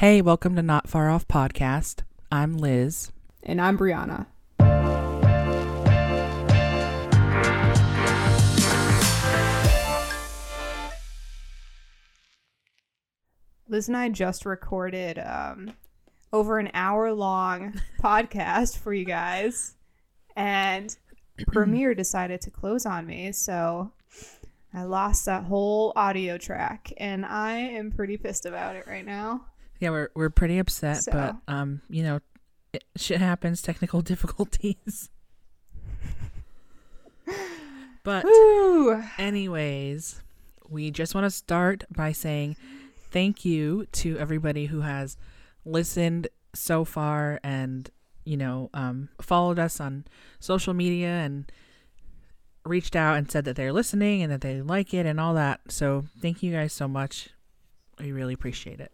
Hey, welcome to Not Far Off Podcast. I'm Liz. And I'm Brianna. Liz and I just recorded um, over an hour long podcast for you guys, and Premiere decided to close on me. So I lost that whole audio track, and I am pretty pissed about it right now. Yeah, we're we're pretty upset, So- but um, you know, it, shit happens, technical difficulties. but Woo! anyways, we just want to start by saying thank you to everybody who has listened so far and you know um, followed us on social media and reached out and said that they're listening and that they like it and all that so thank you guys so much we really appreciate it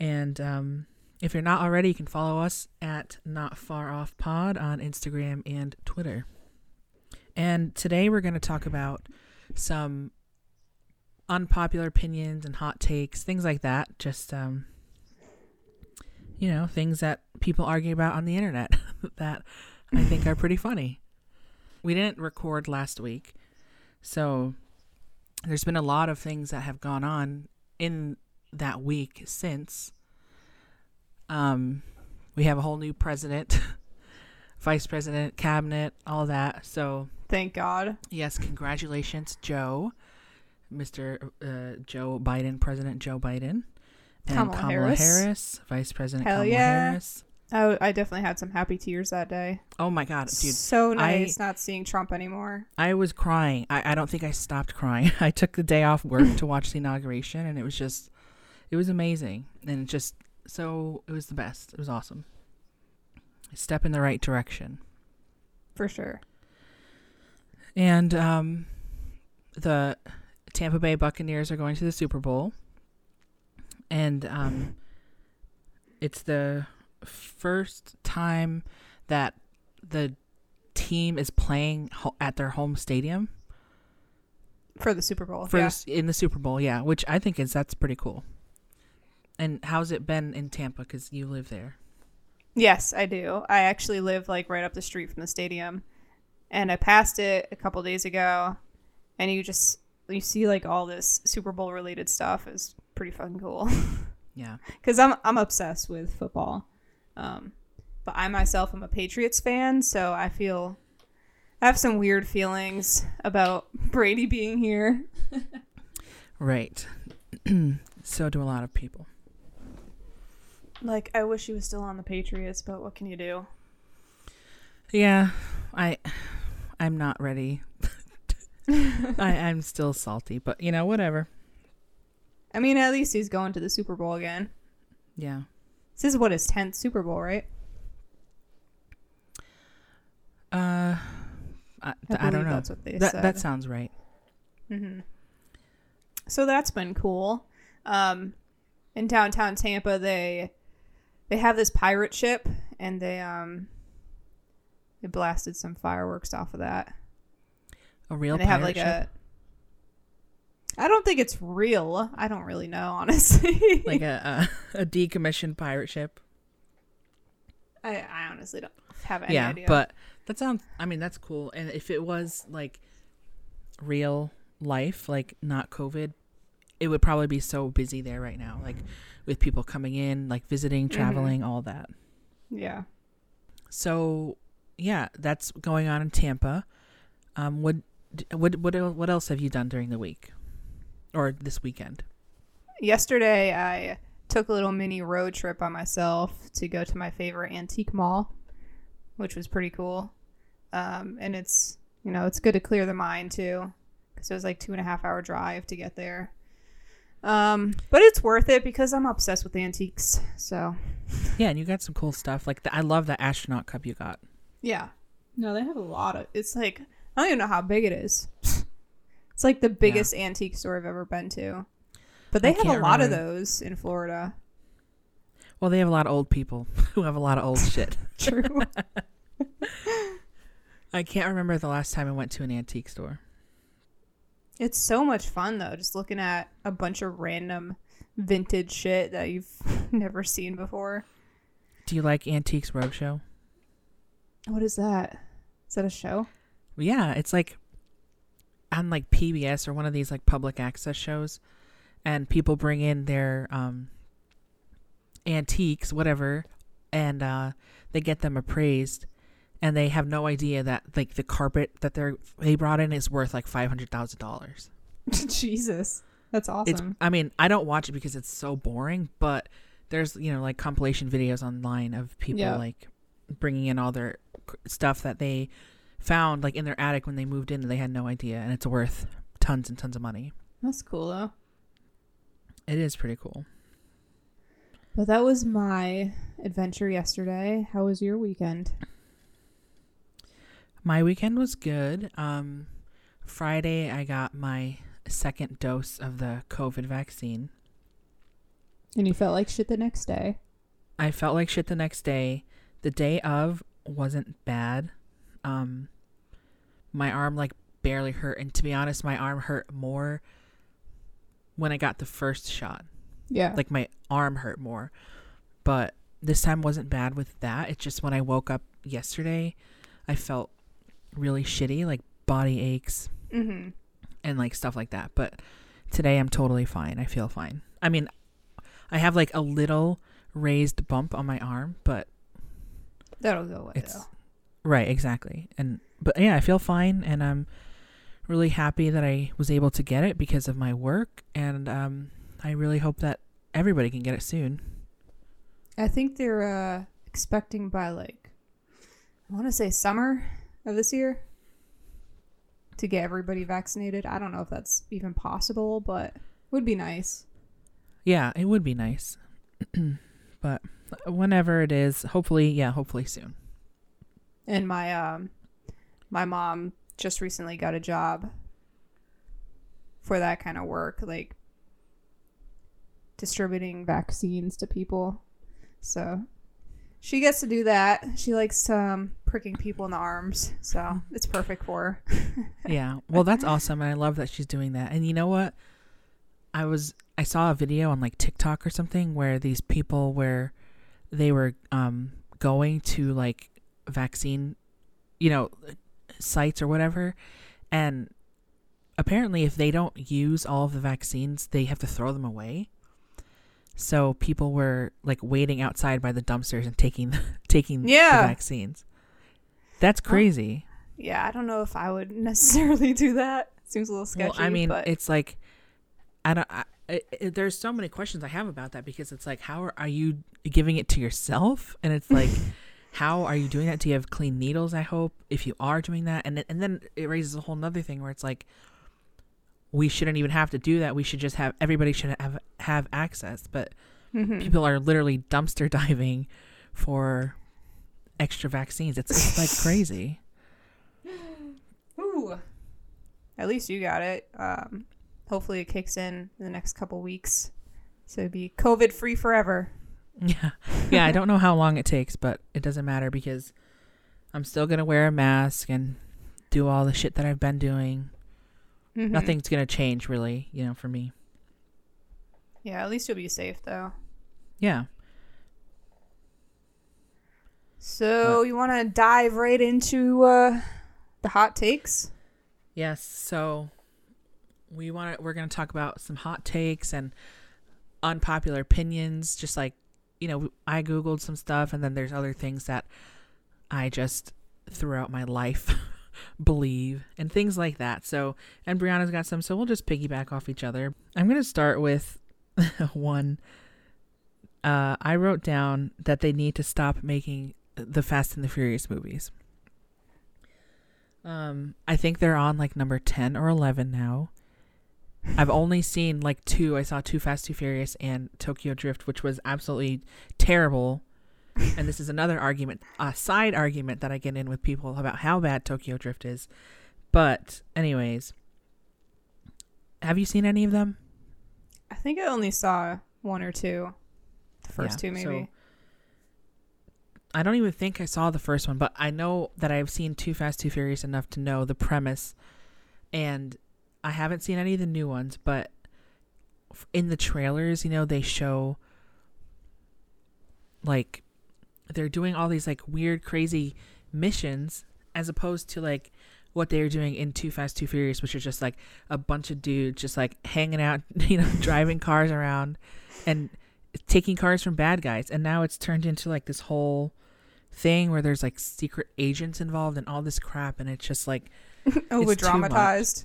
and um, if you're not already you can follow us at not far off pod on instagram and twitter and today we're going to talk about some unpopular opinions and hot takes, things like that. Just um you know, things that people argue about on the internet that I think are pretty funny. We didn't record last week. So there's been a lot of things that have gone on in that week since um we have a whole new president, vice president, cabinet, all that. So Thank God. Yes, congratulations, Joe, Mr. Uh, Joe Biden, President Joe Biden, and Kamala Kamala, Harris. Harris. Vice President Hell Kamala yeah. Harris. I, I definitely had some happy tears that day. Oh my God, dude, so nice not seeing Trump anymore. I was crying. I, I don't think I stopped crying. I took the day off work to watch the inauguration, and it was just, it was amazing, and it just so it was the best. It was awesome. A step in the right direction. For sure. And um, the Tampa Bay Buccaneers are going to the Super Bowl, and um, it's the first time that the team is playing ho- at their home stadium For the Super Bowl. for yeah. in the Super Bowl. Yeah, which I think is that's pretty cool. And how's it been in Tampa? Because you live there. Yes, I do. I actually live like right up the street from the stadium. And I passed it a couple days ago and you just you see like all this Super Bowl related stuff is pretty fucking cool. Yeah. Cuz I'm I'm obsessed with football. Um but I myself am a Patriots fan, so I feel I have some weird feelings about Brady being here. Right. so do a lot of people. Like I wish he was still on the Patriots, but what can you do? Yeah, I, I'm not ready. I, I'm still salty, but you know, whatever. I mean, at least he's going to the Super Bowl again. Yeah. This is what his 10th Super Bowl, right? Uh, I, I, I don't know. That's what they That said. that sounds right. hmm So that's been cool. Um, in downtown Tampa, they they have this pirate ship, and they um they blasted some fireworks off of that. A real and they have pirate like ship? a. I don't think it's real. I don't really know, honestly. like a, a a decommissioned pirate ship. I, I honestly don't have any yeah, idea. but that sounds. I mean, that's cool. And if it was like real life, like not COVID, it would probably be so busy there right now, like with people coming in, like visiting, Mm-hmm. traveling, all that. yeah. So, yeah, that's going on in Tampa. Um, what what what what else have you done during the week, or this weekend? yesterday I took a little mini road trip by myself to go to my favorite antique mall, which was pretty cool. Um, and it's you know it's good to clear the mind too, because it was like two and a half hour drive to get there. Um, but it's worth it because I'm obsessed with antiques. So Yeah, and you got some cool stuff. Like the, I love the astronaut cup you got. yeah, no, they have a lot of. It's like I don't even know how big it is. it's like the biggest antique store I've ever been to. But they I have a lot of those in Florida. Well, they have a lot of old people who have a lot of old shit. True. I can't remember the last time I went to an antique store. It's so much fun though, just looking at a bunch of random vintage shit that you've never seen before. Do you like Antiques Roadshow? What is that? Is that a show? Yeah, it's like on like PBS or one of these like public access shows, and people bring in their um antiques, whatever, and uh they get them appraised, and they have no idea that like the carpet that they're they brought in is worth like five hundred thousand dollars. Jesus. That's awesome. It's I mean I don't watch it because it's so boring, but there's you know like compilation videos online of people Yeah. like bringing in all their stuff that they found like in their attic when they moved in and they had no idea and it's worth tons and tons of money. That's cool though. It is pretty cool. But that was my adventure yesterday. How was your weekend? My weekend was good. Um Friday I got my second dose of the COVID vaccine. And you felt like shit the next day. I felt like shit the next day. The day of wasn't bad. Um my arm like barely hurt and to be honest my arm hurt more when I got the first shot. Yeah. Like my arm hurt more. But this time wasn't bad with that. It's just when I woke up yesterday, I felt really shitty, like body aches mm-hmm. and like stuff like that. But today I'm totally fine. I feel fine. I mean, I have like a little raised bump on my arm, but That'll go away it's though. right, exactly. And but yeah, I feel fine and I'm really happy that I was able to get it because of my work and um I really hope that everybody can get it soon. I think they're uh, expecting by like I want to say summer of this year to get everybody vaccinated. I don't know if that's even possible, but would be nice. Yeah, it would be nice. but whenever it is, hopefully, yeah, hopefully soon. And my um my mom just recently got a job for that kind of work, like distributing vaccines to people. So she gets to do that. She likes um, pricking people in the arms, so it's perfect for her. yeah. Well, that's awesome and I love that she's doing that. And you know what? I was I saw a video on like TikTok or something where these people where they were um going to like vaccine, you know, sites or whatever and apparently if they don't use all of the vaccines, they have to throw them away. So people were like waiting outside by the dumpsters and taking taking Yeah. the vaccines. That's crazy. Yeah, I don't know if I would necessarily do that. Seems a little sketchy. Well, I mean, but it's like I don't. I, it- there's so many questions I have about that because it's like, how are, are you giving it to yourself? And it's like, how are you doing that? Do you have clean needles? I hope if you are doing that, and then- and then it raises a whole nother thing where it's like, we shouldn't even have to do that. We should just have everybody should have have access, but Mhm. people are literally dumpster diving for extra vaccines. It's, it's like crazy. Ooh. At least you got it. Um, hopefully it kicks in in the next couple weeks. So it'd be COVID free forever. Yeah. Yeah, I don't know how long it takes, but it doesn't matter because I'm still going to wear a mask and do all the shit that I've been doing. Mhm. Nothing's going to change really, you know, for me. Yeah, at least you'll be safe though. Yeah. So you want to dive right into uh, the hot takes? Yes, so we want to we're going to talk about some hot takes and unpopular opinions just like, you know, I googled some stuff and then there's other things that I just throughout my life believe and things like that. So, and Brianna's got some, so we'll just piggyback off each other. I'm going to start with one. Uh, I wrote down that they need to stop making the Fast and the Furious movies. Um, I think they're on like number 10 or 11 now. I've only seen like two. I saw Too Fast, Too Furious and Tokyo Drift, which was absolutely terrible. And this is another argument, a side argument that I get in with people about how bad Tokyo Drift is. But, anyways, have you seen any of them? I think I only saw one or two. The first Yeah, two, so- maybe. I don't even think I saw the first one, but I know that I've seen Too Fast, Too Furious enough to know the premise. And I haven't seen any of the new ones, but in the trailers, you know, they show like they're doing all these like weird, crazy missions as opposed to like what they were doing in Too Fast, Too Furious, which is just like a bunch of dudes just like hanging out, you know, driving cars around and taking cars from bad guys. And now it's turned into like this whole thing where there's like secret agents involved and all this crap. And it's just like, Over dramatized.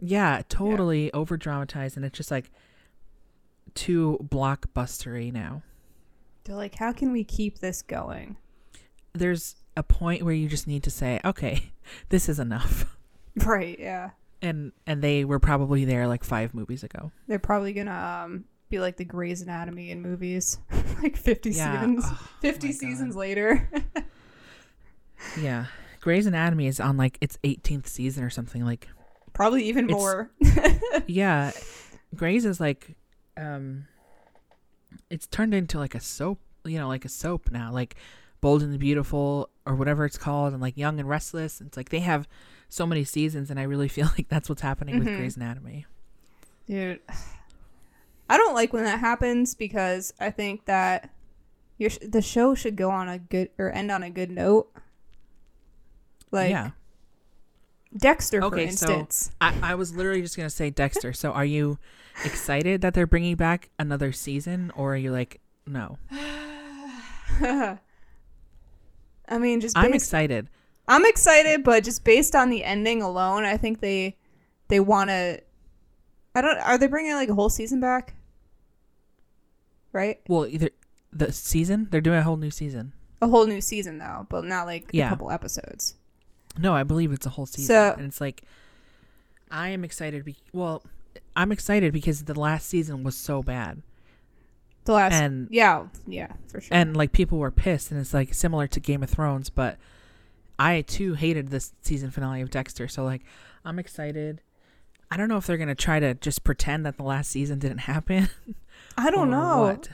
yeah, totally over dramatized. And it's just like too blockbustery now. They're like, how can we keep this going? There's a point where you just need to say, okay, this is enough. Right, yeah. And and they were probably there like five movies ago. They're probably gonna um be like the Grey's Anatomy in movies. like fifty Yeah. seasons. Oh, Fifty my God. seasons later. Yeah. Grey's Anatomy is on like its 18th season or something. Like, probably even more. yeah, Grey's is like, um, it's turned into like a soap, you know, like a soap now, like Bold and the Beautiful or whatever it's called, and like Young and Restless. It's like they have so many seasons, and I really feel like that's what's happening with Mhm. Grey's Anatomy. Dude, I don't like when that happens because I think that your sh- the show should go on a good or end on a good note. Like yeah. Dexter, for Okay, so- instance. I, I was literally just gonna say Dexter. So are you excited that they're bringing back another season, or are you like, no? I mean, just I'm excited. I'm excited, but just based on the ending alone, I think they they want to. I don't. Are they bringing like a whole season back? Right, Well, either the season they're doing a whole new season. a whole new season though, but not like Yeah. a couple episodes. No, I believe it's a whole season, So- and it's like I am excited. Be- well, I'm excited because the last season was so bad, The last, and yeah, yeah, for sure. and like people were pissed, and it's like similar to Game of Thrones, but I too hated this season finale of Dexter. So like, I'm excited. I don't know if they're gonna try to just pretend that the last season didn't happen. I don't know. What.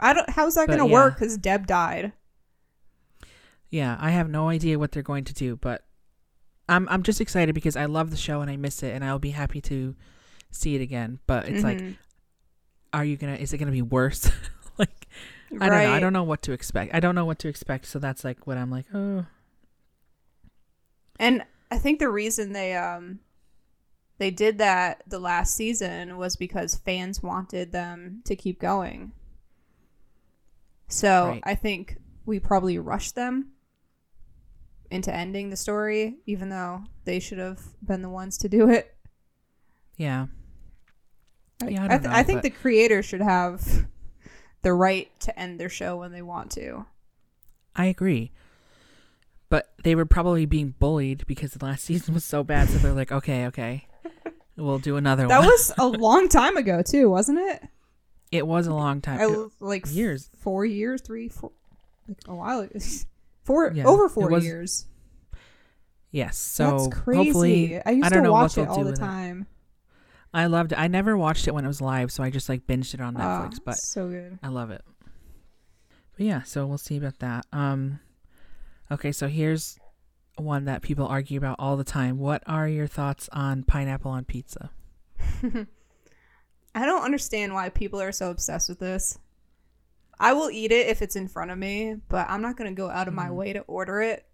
I don't. How's that But, gonna yeah. work? Because Deb died. Yeah, I have no idea what they're going to do, but I'm I'm just excited because I love the show and I miss it, and I'll be happy to see it again. But it's like, Mhm. are you gonna? Is it gonna be worse? like, I don't know. I don't know what to expect. I don't know what to expect. So that's like what I'm like. Oh, And I think the reason they um they did that the last season was because fans wanted them to keep going. So Right. I think we probably rushed them into ending the story, even though they should have been the ones to do it. yeah. I, Yeah, I I, th- know, I think but- the creators should have the right to end their show when they want to. I agree. But they were probably being bullied because the last season was so bad. So they're like, okay, okay, we'll do another That one. That was a long time ago too, wasn't it? it was a long time. I, like years. four years, three, four, like a while, ago. four Yeah, over four was- years. yes. So That's crazy. I used don't to watch it all the time. I loved it. I never watched it when it was live, so I just like binged it on Ah, Netflix. but so good. I love it. But yeah, so we'll see about that. Um, okay, so here's one that people argue about all the time. What are your thoughts on pineapple on pizza? I don't understand why people are so obsessed with this. I will eat it if it's in front of me, but I'm not gonna go out of my Mhm. way to order it.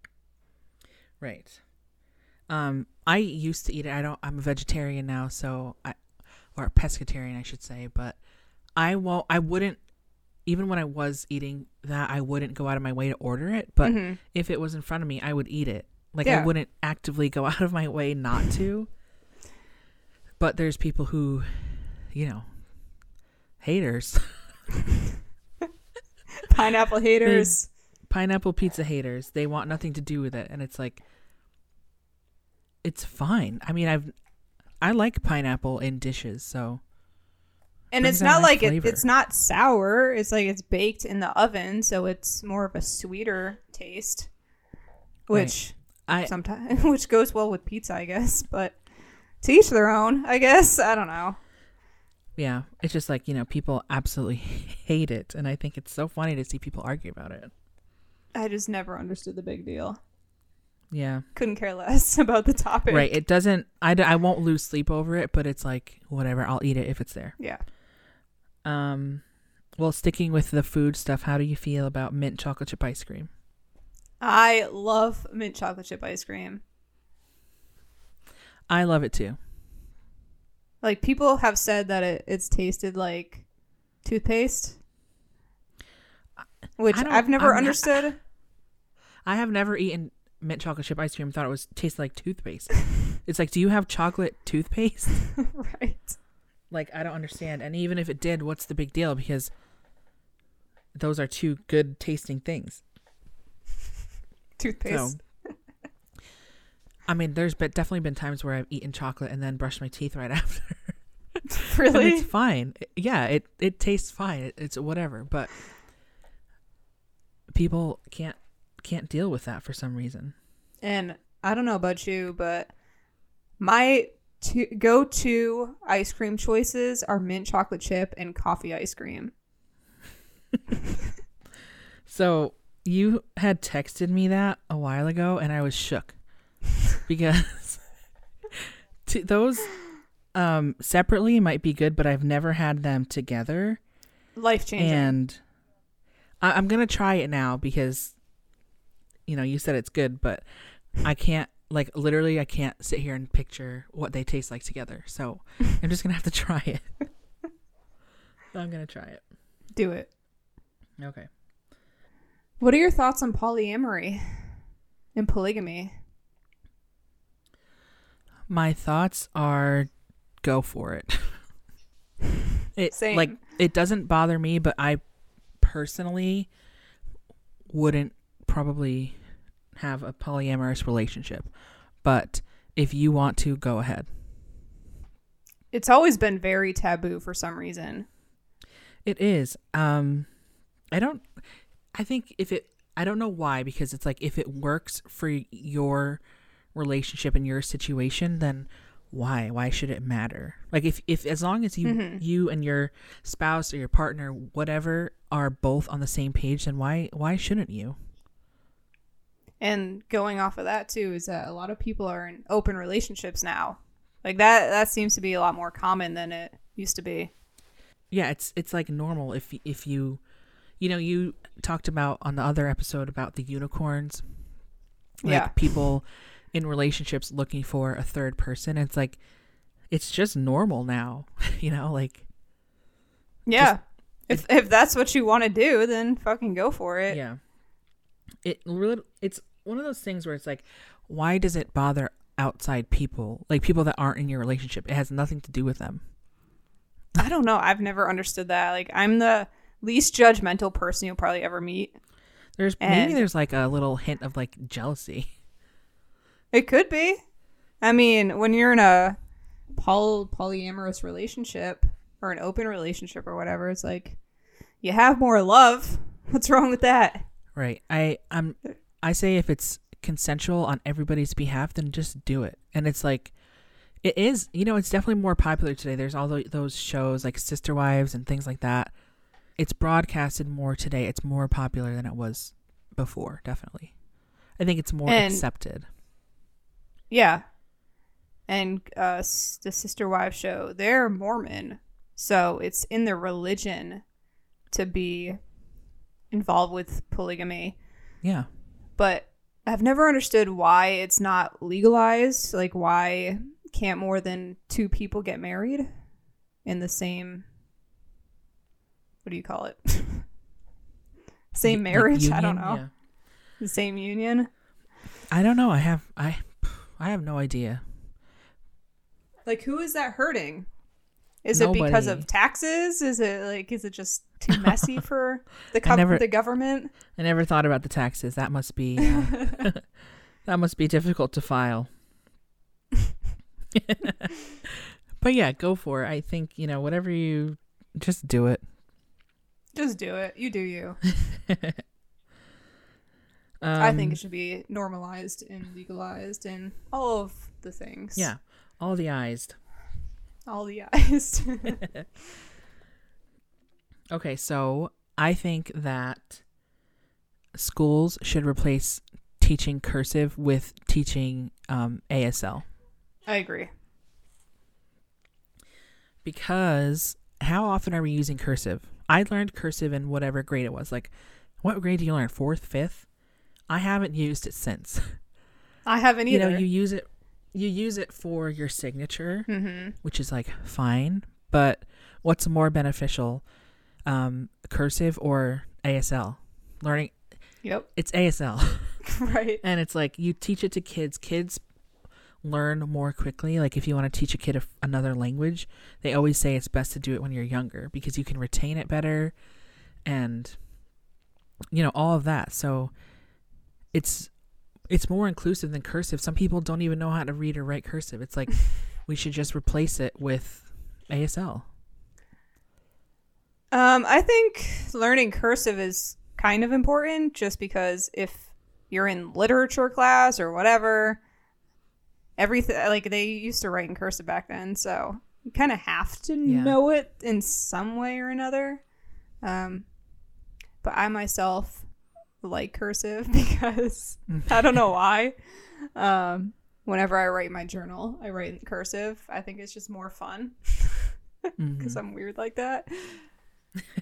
Right. Um, I used to eat it. I don't. I'm a vegetarian now, so I, or a pescatarian, I should say. But I won't. I wouldn't. Even when I was eating that, I wouldn't go out of my way to order it. But Mhm. if it was in front of me, I would eat it. Like I wouldn't actively go out of my way not to. But there's people who, you know, haters, pineapple haters. pineapple pizza haters. They want nothing to do with it, and it's like, it's fine. I mean, I've, I like pineapple in dishes, so And it's not like it, it's not sour. It's like it's baked in the oven, so it's more of a sweeter taste, which I sometimes which goes well with pizza, I guess. But to each their own, I guess. I don't know. yeah, it's just like you know, people absolutely hate it, and I think it's so funny to see people argue about it. I just never understood the big deal. Yeah, Couldn't care less about the topic. right. It doesn't. I, I won't lose sleep over it, but it's like whatever. I'll eat it if it's there. Yeah. Um, well, sticking with the food stuff, how do you feel about mint chocolate chip ice cream? I love mint chocolate chip ice cream. I love it too. Like people have said that it, it's tasted like toothpaste, which I've never I'm not- understood. I have never eaten mint chocolate chip ice cream thought it was tasted like toothpaste. it's like, do you have chocolate toothpaste? right. Like, I don't understand. And even if it did, what's the big deal? Because those are two good tasting things. Toothpaste. So, I mean, there's been, definitely been times where I've eaten chocolate and then brushed my teeth right after. And really? it's fine. Yeah, it it tastes fine. It, it's whatever. But people can't can't deal with that for some reason. And I don't know about you, but my to- go-to ice cream choices are mint chocolate chip and coffee ice cream. So you had texted me that a while ago, and I was shook because t- those um, separately might be good, but I've never had them together. Life changing. And I- I'm gonna try it now because you know you said it's good, but I can't like literally I can't sit here and picture what they taste like together. So I'm just gonna have to try it. I'm gonna try it. Do it. Okay. What are your thoughts on polyamory and polygamy? My thoughts are go for it. it Same. like it doesn't bother me, but I personally wouldn't probably have a polyamorous relationship. But if you want to, go ahead. It's always been very taboo for some reason. It is. Um I don't I think if it I don't know why because it's like if it works for your relationship and your situation then why why should it matter like if if as long as you Mhm. you and your spouse or your partner whatever are both on the same page then why why shouldn't you And going off of that too is that a lot of people are in open relationships now. Like that that seems to be a lot more common than it used to be. yeah it's it's like normal if if you you know you talked about on the other episode about the unicorns like Yeah. people in relationships looking for a third person it's like it's just normal now you know like Yeah. if if that's what you want to do, then fucking go for it. yeah it really it's one of those things where it's like why does it bother outside people like people that aren't in your relationship it has nothing to do with them I don't know. I've never understood that. Like I'm the least judgmental person you'll probably ever meet. there's maybe there's like a little hint of like jealousy It could be. I mean, when you're in a poly- polyamorous relationship or an open relationship or whatever, it's like you have more love. What's wrong with that? Right. I I'm I say if it's consensual on everybody's behalf, then just do it. And it's like it is, you know, it's definitely more popular today. There's all tho- those shows like Sister Wives and things like that. It's broadcasted more today. It's more popular than it was before, definitely. I think it's more And- accepted. Yeah. And uh, the Sister Wives show, they're Mormon. So it's in their religion to be involved with polygamy. Yeah. But I've never understood why it's not legalized. Like, why can't more than two people get married in the same. What do you call it? same marriage? I don't know. Yeah. The same union? I don't know. I have I I have no idea. Like, who is that hurting? Is it because of taxes? Is it like, is it just too messy for the, co- never- the government? I never thought about the taxes. That must be uh, that must be difficult to file. but yeah, go for it. I think, you know, whatever you just do it. Just do it. You do you. I think Um, it should be normalized and legalized and all of the things. Yeah. All the eyes. All the eyes. Okay, so I think that schools should replace teaching cursive with teaching um, ASL I agree. because how often are we using cursive? I learned cursive in whatever grade it was. Like, what grade do you learn? Fourth, fifth? I haven't used it since. I haven't either. you know, you use it you use it for your signature, mm-hmm. which is like fine, but what's more beneficial? Um, cursive or ASL? Learning Yep. it's ASL. right. and it's like you teach it to kids. Kids learn more quickly. Like if you want to teach a kid a, another language, they always say it's best to do it when you're younger because you can retain it better and you know all of that. So it's it's more inclusive than cursive. Some people don't even know how to read or write cursive. It's like we should just replace it with ASL. Um, I think learning cursive is kind of important just because if you're in literature class or whatever, everything like they used to write in cursive back then, so you kind of have to Yeah. know it in some way or another. Um, but I myself like cursive because I don't know why. Um, whenever I write my journal, I write in cursive. I think it's just more fun because I'm weird like that.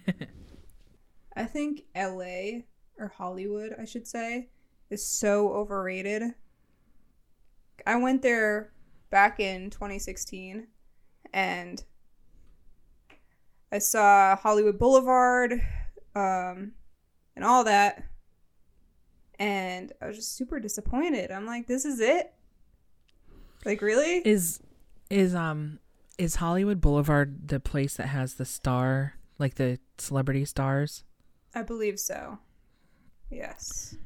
I think LA or Hollywood, I should say, is so overrated. I went there back in 2016 and I saw Hollywood Boulevard um, and all that. And I was just super disappointed. I'm like, this is it? Like, really? Is is um is Hollywood Boulevard the place that has the star, like the celebrity stars? I believe so. Yes.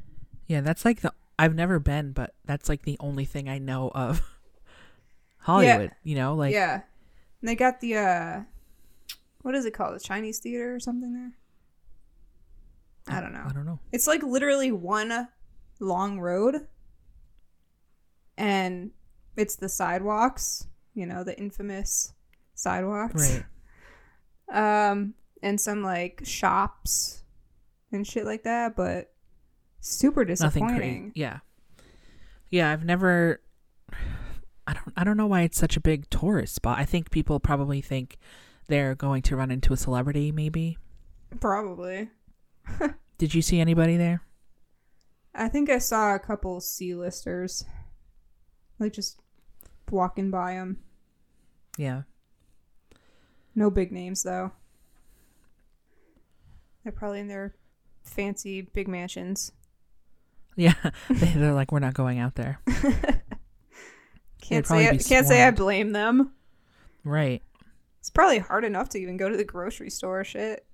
Yeah, that's like the I've never been, but that's like the only thing I know of Hollywood. You know, like yeah. And they got the uh what is it called? The Chinese theater or something there? I don't know. I don't know. It's like literally one long road and it's the sidewalks, you know, the infamous sidewalks. Right. Um and some like shops and shit like that, but super Nothing disappointing. Yeah. Yeah, I've never I don't I don't know why it's such a big tourist spot. I think people probably think they're going to run into a celebrity maybe. Probably. Did you see anybody there? I think I saw a couple C-listers, like just walking by them. Yeah. No big names though. They're probably in their fancy big mansions. Yeah. They- they're like we're not going out there. Can't say I, can't say I blame them. Right. It's probably hard enough to even go to the grocery store. Shit.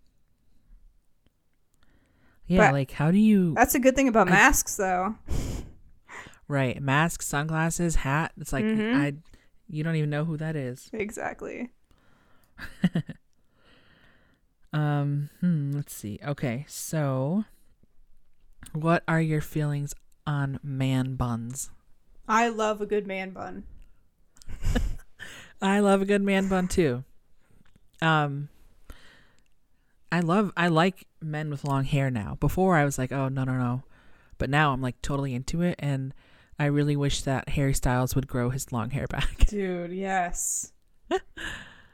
Yeah, But- like how do you That's a good thing about I- masks, though. right, masks, sunglasses, hat. It's like Mhm. I you don't even know who that is. Exactly. Um, hmm, let's see. Okay, so what are your feelings on man buns? I love a good man bun. I love a good man bun too. Um I love I like men with long hair now. Before I was like, "Oh, no, no, no." But now I'm like totally into it and I really wish that Harry Styles would grow his long hair back. Dude, yes.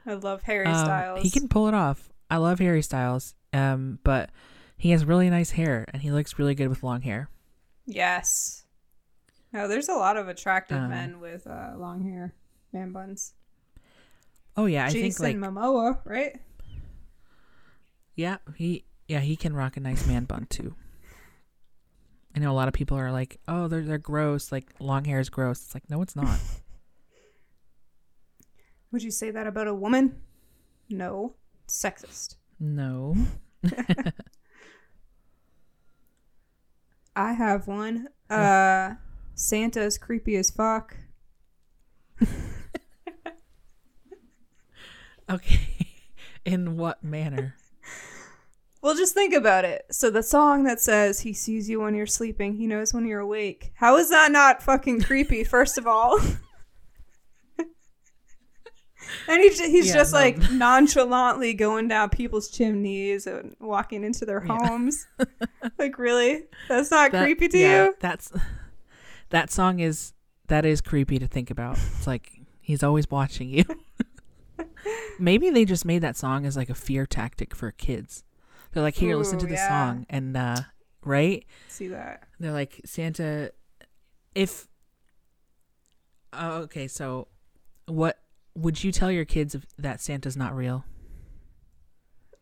I love Harry Um, Styles. He can pull it off. I love Harry Styles. Um, but he has really nice hair and he looks really good with long hair. Yes. No, there's a lot of attractive Um, men with uh, long hair, man buns. Oh yeah, I think like Momoa, right? yeah, he yeah, he can rock a nice man bun too. I know a lot of people are like, "Oh, they're they're gross. Like long hair is gross." It's like, "No, it's not." Would you say that about a woman? No. Sexist. no. I have one. Uh Santa's creepy as fuck. Okay. In what manner? Well, just think about it. So the song that says he sees you when you're sleeping, he knows when you're awake. How is that not fucking creepy? First of all, he's he's Yeah, just no. like nonchalantly going down people's chimneys and walking into their Yeah. homes. like really, that's not That- creepy to yeah, you? That's that song is that is creepy to think about. It's like he's always watching you. Maybe they just made that song as like a fear tactic for kids. They're like, here, listen to Ooh, the yeah. song, and uh, right? See that? They're like Santa. If oh, okay, so what would you tell your kids if that Santa's not real?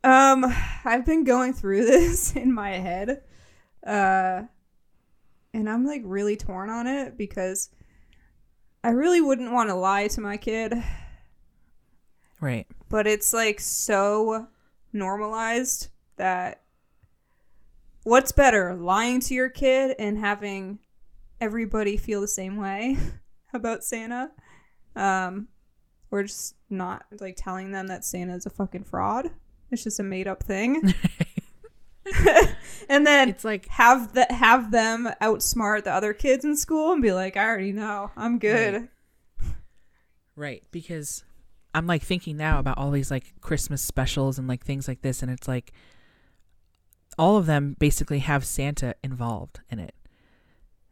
Um, I've been going through this in my head, uh, and I'm like really torn on it because I really wouldn't want to lie to my kid, Right. but it's like so normalized that what's better, lying to your kid and having everybody feel the same way about Santa, um, or just not like telling them that Santa's a fucking fraud. It's just a made up thing. and then It's like have the have them outsmart the other kids in school and be like, I already know, I'm good. Right. Right, because I'm like thinking now about all these like Christmas specials and like things like this, and it's like all of them basically have Santa involved in it.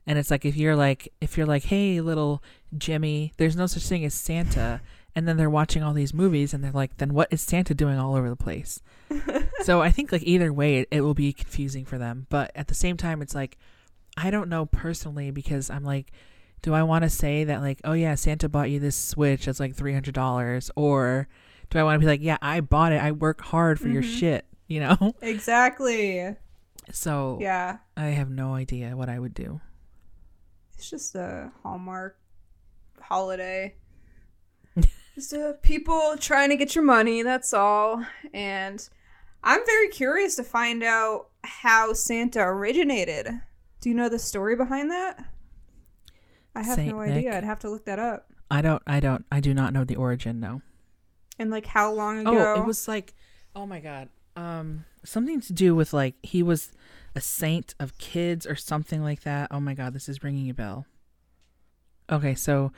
And it's like if you're like if you're like, hey little Jimmy, there's no such thing as Santa and then they're watching all these movies and they're like, then what is Santa doing all over the place? so I think like either way it, it will be confusing for them. But at the same time it's like I don't know personally because I'm like do I want to say that like, oh yeah, Santa bought you this Switch that's like three hundred dollars, or do I want to be like, yeah, I bought it, I work hard for your Mhm. shit, you know? Exactly. So Yeah. I have no idea what I would do. It's just a Hallmark holiday. Just uh, people trying to get your money, that's all. And I'm very curious to find out how Santa originated. Do you know the story behind that? I have Saint no idea. Nick? I'd have to look that up. I don't, I don't, I do not know the origin. No. And like how long ago? Oh, it was like, oh my god, um, something to do with like he was a saint of kids or something like that. Oh my god, this is ringing a bell. Okay, so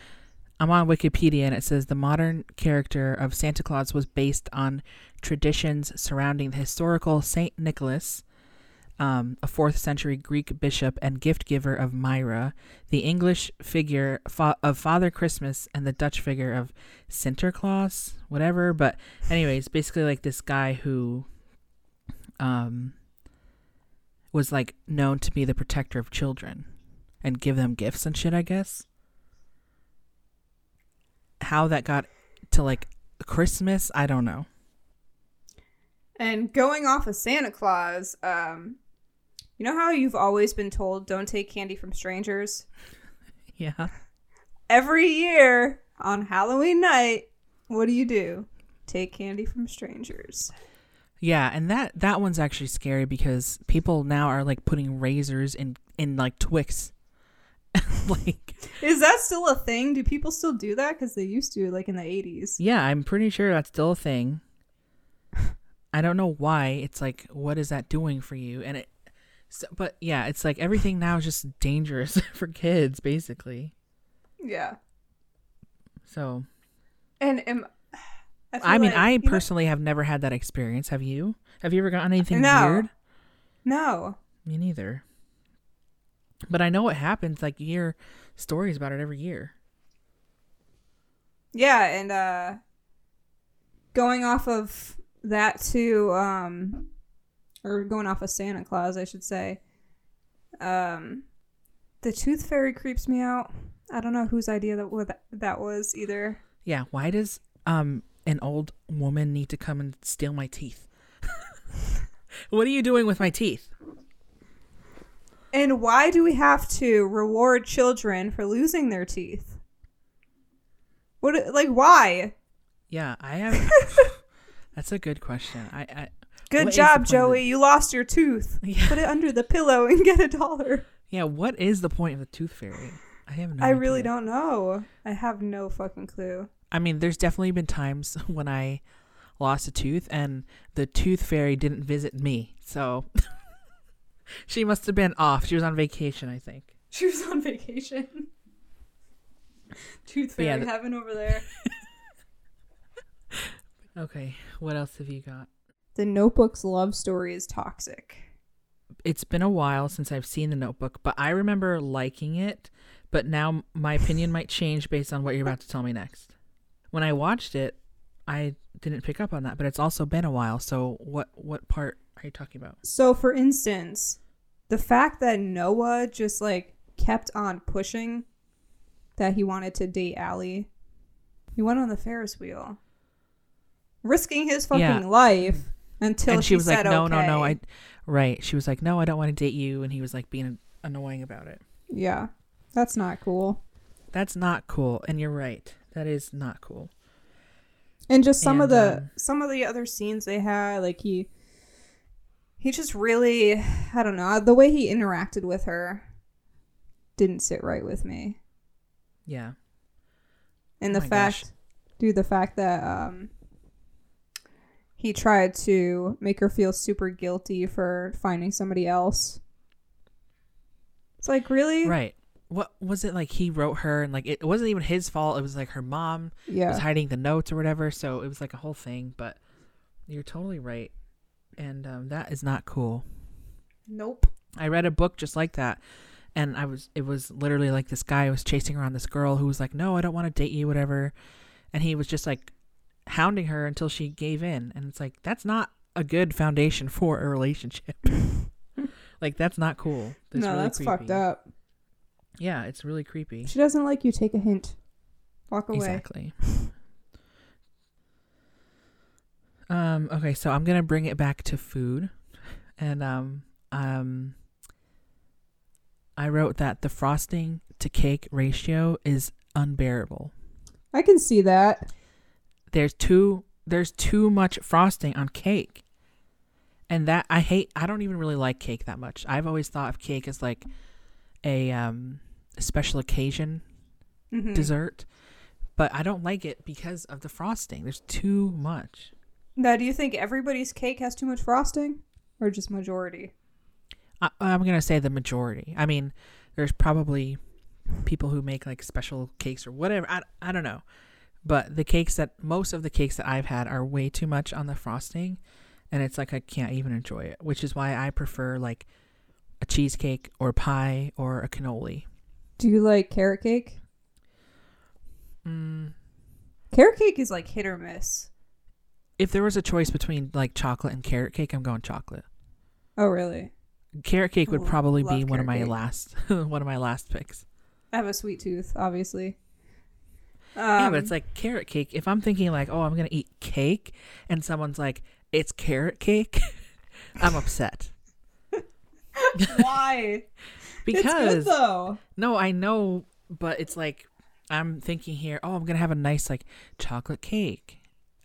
I'm on Wikipedia and it says the modern character of Santa Claus was based on traditions surrounding the historical Saint Nicholas, um, a fourth century Greek bishop and gift giver of Myra, the English figure fa- of Father Christmas, and the Dutch figure of Sinterklaas, whatever. But anyways, basically like this guy who um was like known to be the protector of children and give them gifts and shit, I guess. How that got to like Christmas, I don't know. And going off of Santa Claus, um, you know how you've always been told don't take candy from strangers? Yeah. Every year on Halloween night, what do you do? Take candy from strangers. Yeah, and that that one's actually scary because people now are like putting razors in in like Twix. like Is that still a thing? Do people still do that? Because they used to, like in the 80s. yeah, I'm pretty sure that's still a thing. I don't know why. It's like what is that doing for you? And it so, but yeah, it's like everything now is just dangerous for kids basically. Yeah. So, And am, I, I mean, like- I you know- personally have never had that experience. Have you? Have you ever gotten anything No. weird? No. Me neither. But I know it happens. Like you hear stories about it every year. Yeah, and uh going off of that too, um or going off of Santa Claus, I should say. Um the tooth fairy creeps me out. I don't know whose idea that that was either. Yeah. Why does um an old woman need to come and steal my teeth? what are you doing with my teeth? And why do we have to reward children for losing their teeth? What like why? Yeah, I have. That's a good question. I, I Good What job, of Joey. You lost your tooth. yeah, Put it under the pillow and get a dollar. yeah. What is the point of the tooth fairy? I have no. I really don't know. I have no fucking clue. I mean, there's definitely been times when I lost a tooth and the tooth fairy didn't visit me. So she must have been off. She was on vacation, I think. She was on vacation. Tooth But yeah, fairy the- heaven over there. Okay, what else have you got? The Notebook's love story is toxic. It's been a while since I've seen the notebook, but I remember liking it, but now my opinion might change based on what you're about to tell me next. When I watched it, I didn't pick up on that, but it's also been a while. So what what part are you talking about? So, for instance, the fact that Noah just like kept on pushing that he wanted to date Allie, he went on the Ferris wheel, risking his fucking Yeah. life until and she was like, "No, no, no. I." Right. She was like, "No, I don't want to date you," and he was like being annoying about it. Yeah, that's not cool. That's not cool, and you're right. That is not cool. And just some of the um, some of the other scenes they had, like he he just really I don't know the way he interacted with her didn't sit right with me. Yeah. And Oh the gosh. fact, dude, the fact that um he tried to make her feel super guilty for finding somebody else. It's like really, Right. What was it like? He wrote her, and like it wasn't even his fault. It was like her mom Yeah, was hiding the notes or whatever. So it was like a whole thing. But you're totally right, and um, that is not cool. nope. I read a book just like that, and I was it was literally like this guy was chasing around this girl who was like, "No, I don't want to date you," whatever, and he was just like hounding her until she gave in, and it's like that's not a good foundation for a relationship. like that's not cool. That's no, really that's creepy. fucked up. Yeah, it's really creepy. She doesn't like you. Take a hint. Walk away. Exactly. um. Okay, so I'm gonna bring it back to food, and um um. I wrote that the frosting to cake ratio is unbearable. I can see that. There's too there's too much frosting on cake. And that I hate I don't even really like cake that much. I've always thought of cake as like a um a special occasion Mhm. dessert, but I don't like it because of the frosting. There's too much. Now, do you think everybody's cake has too much frosting, or just majority? I, I'm gonna say the majority. I mean, there's probably people who make like special cakes or whatever. I, I don't know, but the cakes that most of the cakes that I've had are way too much on the frosting, and it's like I can't even enjoy it. Which is why I prefer like a cheesecake or pie or a cannoli. Do you like carrot cake? Mm, Carrot cake is like hit or miss. If there was a choice between like chocolate and carrot cake, I'm going chocolate. Oh, really? Carrot cake would probably be one of my cake. last one of my last picks. I have a sweet tooth, obviously. Um, yeah, but it's like carrot cake. If I'm thinking like, oh, I'm gonna eat cake, and someone's like, it's carrot cake, I'm upset why? it's good because though. no, I know, but it's like I'm thinking here, oh, I'm gonna have a nice like chocolate cake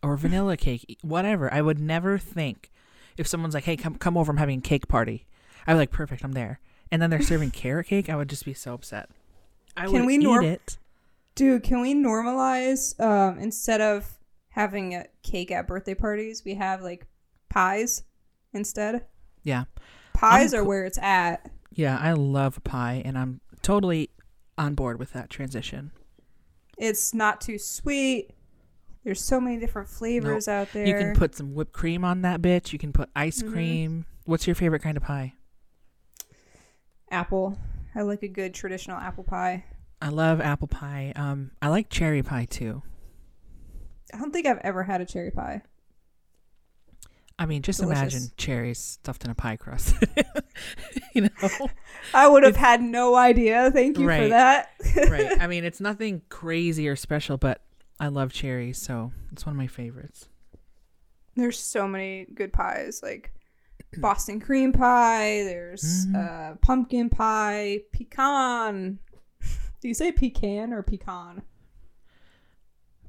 or vanilla cake, whatever. I would never think if someone's like, hey, come come over, I'm having a cake party. I'd be like, perfect, I'm there. And then they're serving carrot cake. I would just be so upset. I Can would we eat norm- it. Dude, can we normalize um, instead of having a cake at birthday parties, we have like pies instead? Yeah. Pies I'm are co- where it's at. Yeah, I love pie, and I'm totally on board with that transition. It's not too sweet. There's so many different flavors out there. You can put some whipped cream on that bitch. You can put ice Mhm. cream. What's your favorite kind of pie? apple. I like a good traditional apple pie. I love apple pie. Um, I like cherry pie too. I don't think I've ever had a cherry pie. I mean, just Delicious. imagine cherries stuffed in a pie crust. you know, I would have had no idea. Thank you for that. right? I mean, it's nothing crazy or special, but I love cherries, so it's one of my favorites. There's so many good pies, like Boston cream pie. There's Mhm. uh, pumpkin pie, pecan. Do you say pecan or pecan?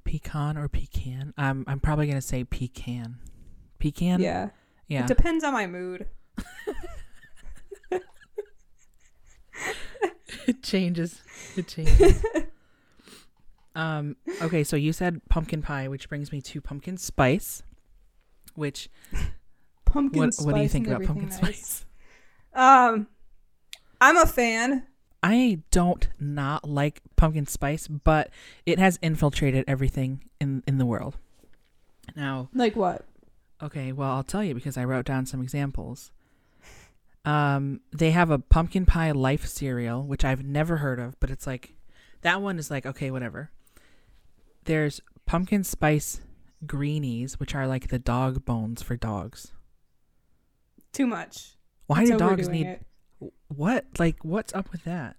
Pecan or pecan? I'm I'm probably gonna say pecan. Pecan. yeah. Yeah. It depends on my mood. it changes. It changes. Um. Okay, so you said pumpkin pie, which brings me to pumpkin spice. Which Pumpkin what spice. what do you think about pumpkin nice. spice? Um, I'm a fan. I don't not like pumpkin spice, but it has infiltrated everything in in the world. Now, Like what? okay, well, I'll tell you because I wrote down some examples. Um, they have a pumpkin pie life cereal, which I've never heard of, but it's like that one is like okay, whatever. There's pumpkin spice greenies, which are like the dog bones for dogs. Too much. Why do dogs need it. what? Like, what's up with that?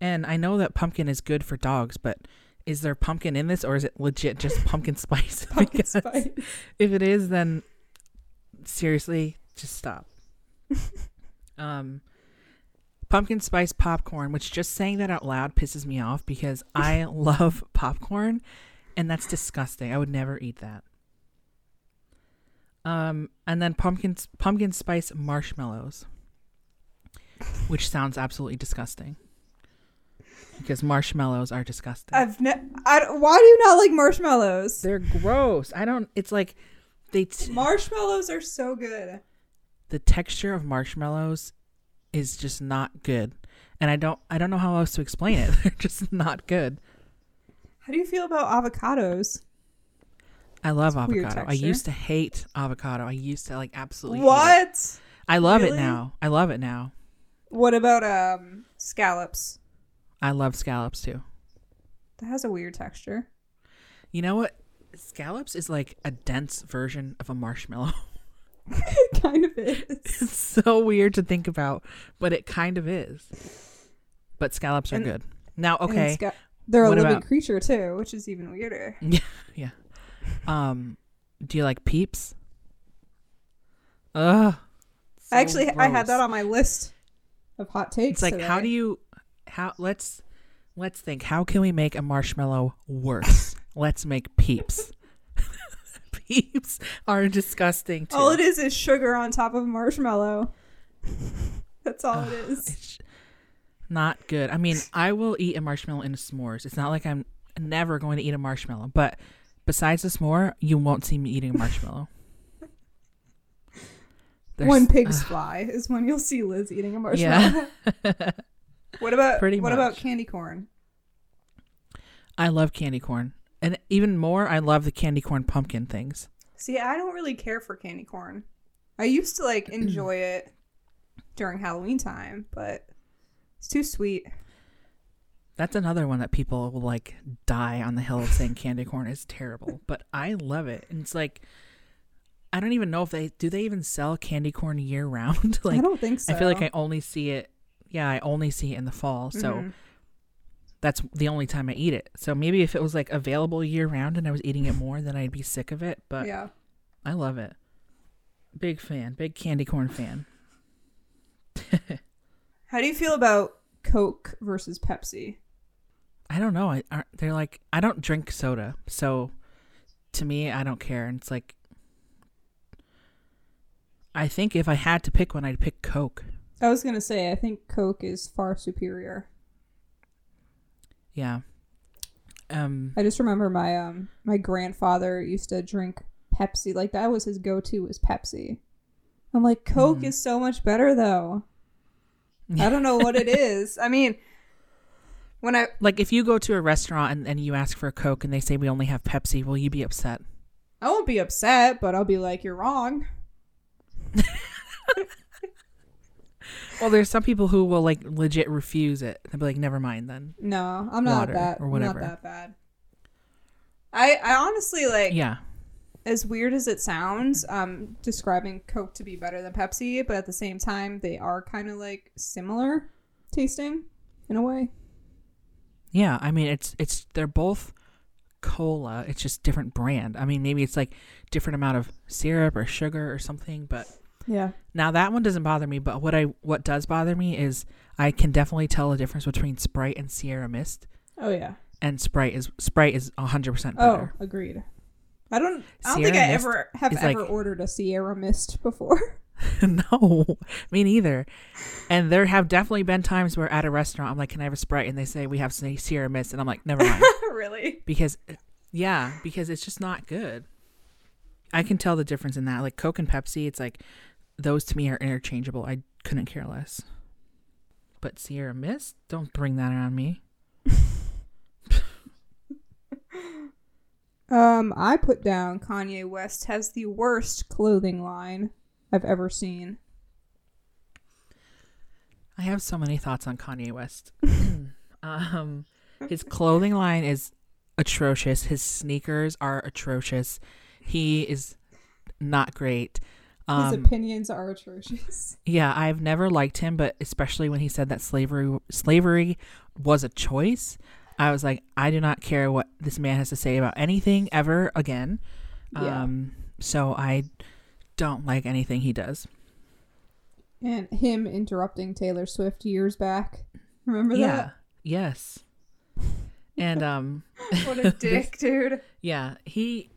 And I know that pumpkin is good for dogs, but is there pumpkin in this, or is it legit just pumpkin spice? pumpkin Because spice? If it is, then seriously, just stop. um, pumpkin spice popcorn, which just saying that out loud pisses me off because I love popcorn, and that's disgusting. I would never eat that. Um, and then pumpkin pumpkin spice marshmallows, which sounds absolutely disgusting. Because marshmallows are disgusting. I've ne- I, why do you not like marshmallows? They're gross. I don't. It's like they. T- Marshmallows are so good. the texture of marshmallows is just not good, and I don't. I don't know how else to explain it. They're just not good. How do you feel about avocados? I love It's avocado. I used to hate avocado. I used to like absolutely. What? I love Really? it now. I love it now. What about um scallops? I love scallops too. That has a weird texture. You know what? Scallops is like a dense version of a marshmallow. it kind of is. it's so weird to think about, but it kind of is. But scallops are And- good. Now, okay. got- they're a What living about- creature too, which is even weirder. Yeah. Um, do you like peeps? Ugh. so Actually, I had that on my list of hot takes. It's like, today. how do you, how? Let's let's think. How can we make a marshmallow worse? let's make peeps. peeps are disgusting too. All it is is sugar on top of a marshmallow. That's all it is. It's not good. I mean, I will eat a marshmallow in s'mores. It's not like I'm never going to eat a marshmallow, but besides the s'more, you won't see me eating a marshmallow. There's- when pigs ugh, fly is when you'll see Liz eating a marshmallow. yeah. What about Pretty what about candy corn? I love candy corn. And even more, I love the candy corn pumpkin things. See, I don't really care for candy corn. I used to like enjoy it during Halloween time, but it's too sweet. That's another one that people will like die on the hill of saying candy corn is terrible, but I love it. And it's like I don't even know if they do they even sell candy corn year round. like I don't think so. I feel like I only see it yeah, I only see it in the fall. So Mhm. that's the only time I eat it. So maybe if it was like available year round and I was eating it more, then I'd be sick of it, but yeah. I love it. Big fan, big candy corn fan. How do you feel about Coke versus Pepsi? I don't know. I aren't- they're like I don't drink soda, so to me, I don't care. And it's like I think if I had to pick one, I'd pick Coke. I was gonna say I think Coke is far superior. Yeah. Um. I just remember my um my grandfather used to drink Pepsi. Like that was his go to was Pepsi. I'm like Coke Mhm. is so much better though. I don't know what it is. I mean, when I Like if you go to a restaurant and, and you ask for a Coke and they say we only have Pepsi, will you be upset? I won't be upset, but I'll be like, you're wrong. Well, there's some people who will like legit refuse it. They'll be like, never mind then. No, I'm not Water that or not whatever. that bad. I I honestly like Yeah. As weird as it sounds, um, describing Coke to be better than Pepsi, but at the same time, they are kind of like similar tasting in a way. Yeah, I mean it's it's they're both cola. It's just different brand. I mean maybe it's like different amount of syrup or sugar or something, but Yeah. now that one doesn't bother me, but what I what does bother me is I can definitely tell the difference between Sprite and Sierra Mist. Oh yeah. And Sprite is Sprite is 100% better. Oh, agreed. I don't. I don't Sierra think I Mist ever have is ever like- ordered a Sierra Mist before. no, me neither. And there have definitely been times where at a restaurant I'm like, "Can I have a Sprite?" and they say we have say Sierra Mist and I'm like, "Never mind." really? because yeah, because it's just not good. I can tell the difference in that. Like Coke and Pepsi, it's like those to me are interchangeable. I couldn't care less. But Sierra Mist, don't bring that on me. Um, I put down Kanye West has the worst clothing line I've ever seen. I have so many thoughts on Kanye West. um, his clothing line is atrocious. His sneakers are atrocious. He is not great. His Um, opinions are atrocious. yeah, I've never liked him, but especially when he said that slavery slavery was a choice, I was like, I do not care what this man has to say about anything ever again. Yeah. Um, so I don't like anything he does. And him interrupting Taylor Swift years back. Remember that? Yeah. Yes. And um? What a dick, dude. yeah, he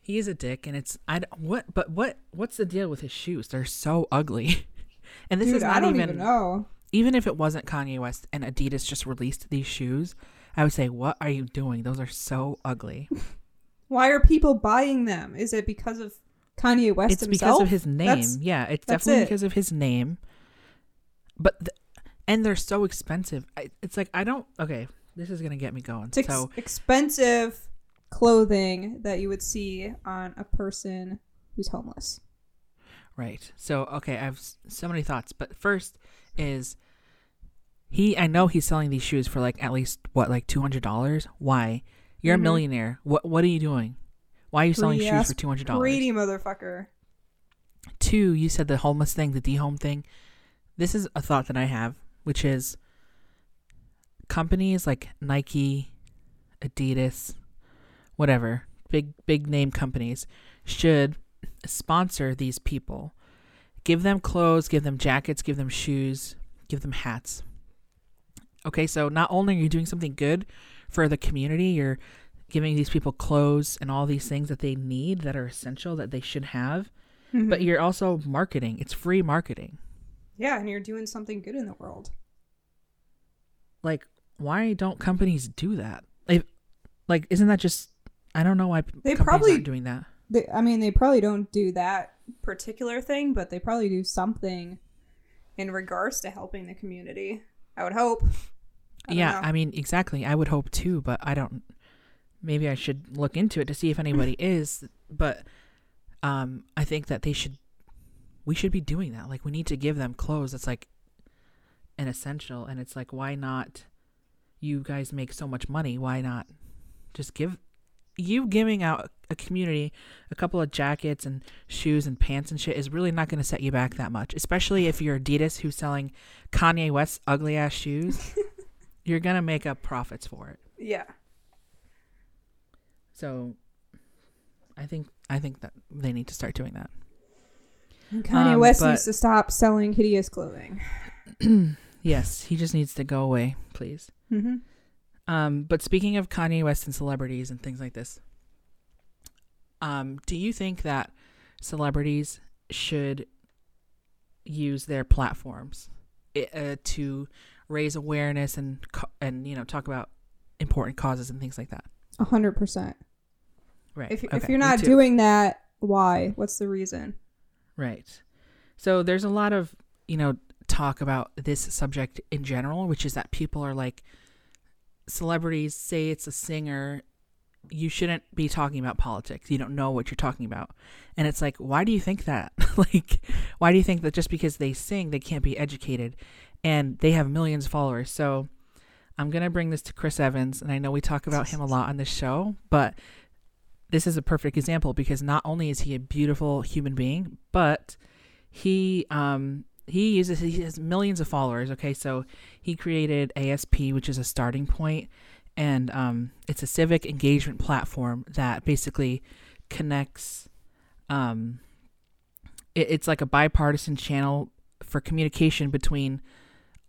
he is a dick and it's I what but what what's the deal with his shoes? They're so ugly. and this dude, is not I don't even, even know. Even if it wasn't Kanye West and Adidas just released these shoes, I would say, "What are you doing? Those are so ugly." Why are people buying them? Is it because of Kanye West it's himself? because of his name. That's- yeah, it's definitely it. because of his name. But th- and they're so expensive. I, it's like I don't. Okay, this is gonna get me going. It's so expensive clothing that you would see on a person who's homeless. Right. So okay, I have so many thoughts, but first is he I know he's selling these shoes for like at least what like $200. Why? You're Mhm. a millionaire. What what are you doing? Why are you selling Greedy shoes for $200? Greedy motherfucker. Two, you said the homeless thing, the de-home thing. This is a thought that I have, which is companies like Nike, Adidas, whatever, big big name companies should sponsor these people. Give them clothes, give them jackets, give them shoes, give them hats. Okay, so not only are you doing something good for the community, you're giving these people clothes and all these things that they need that are essential that they should have, Mm-hmm. but you're also marketing. It's free marketing. yeah, and you're doing something good in the world. Like, why don't companies do that? Like, like isn't that just? I don't know why They companies probably- aren't doing that. They, I mean, they probably don't do that particular thing, but they probably do something in regards to helping the community. I would hope. I yeah, know. I mean, exactly. I would hope too, but I don't. Maybe I should look into it to see if anybody is. But um, I think that they should. We should be doing that. Like, we need to give them clothes. It's like an essential, and it's like, why not? You guys make so much money. Why not just give? You giving out a community a couple of jackets and shoes and pants and shit is really not going to set you back that much. Especially if you're Adidas who's selling Kanye West's ugly ass shoes you're gonna make up profits for it. yeah. So I think I think that they need to start doing that. And Kanye Um, West but- needs to stop selling hideous clothing. yes, he just needs to go away, please. Mm-hmm. Um, but speaking of Kanye West and celebrities and things like this, um, do you think that celebrities should use their platforms uh, to raise awareness and and you know talk about important causes and things like that? A hundred percent. Right. If if you're not doing that, why? What's the reason? Right. So there's a lot of, you know, talk about this subject in general, which is that people are like, celebrities say it's a singer, you shouldn't be talking about politics. You don't know what you're talking about. And it's like, why do you think that? like, why do you think that just because they sing, they can't be educated? And they have millions of followers. So I'm going to bring this to Chris Evans. And I know we talk about him a lot on this show, but this is a perfect example because not only is he a beautiful human being, but he um he uses he has millions of followers. Okay, so he created ASP, which is a starting point, and um it's a civic engagement platform that basically connects um it, it's like a bipartisan channel for communication between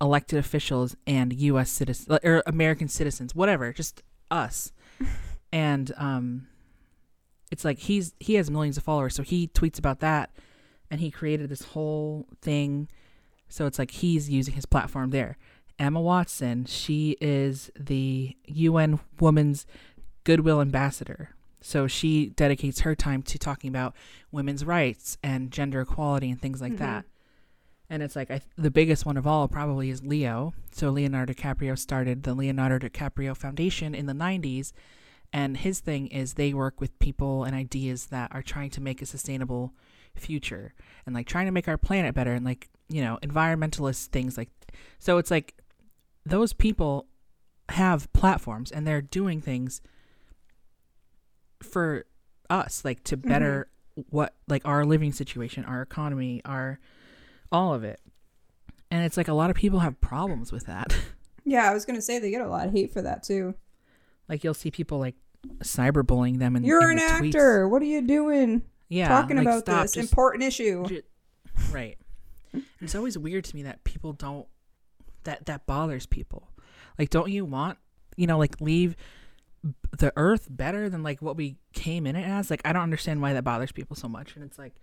elected officials and U.S. citizens or American citizens, whatever, just us. and um, it's like he's he has millions of followers, so he tweets about that, and he created this whole thing. So it's like he's using his platform there. Emma Watson, she is the UN Women's Goodwill Ambassador. So she dedicates her time to talking about women's rights and gender equality and things like Mhm. that. And it's like I, the biggest one of all probably is Leo. So Leonardo DiCaprio started the Leonardo DiCaprio Foundation in the 90s. And his thing is they work with people and ideas that are trying to make a sustainable future and like trying to make our planet better and like, you know, environmentalist things like so it's like those people have platforms and they're doing things for us like to mm-hmm. better what like our living situation our economy our all of it. And it's like a lot of people have problems with that. Yeah, I was gonna say they get a lot of hate for that too. like you'll see people like cyberbullying them and You're an actor. What are you doing? yeah Talking like, about stop, this. just- important issue. Ju- right. And it's always weird to me that people don't that that bothers people. Like don't you want you know like leave the earth better than like what we came in it as? Like i don't understand why that bothers people so much. And it's like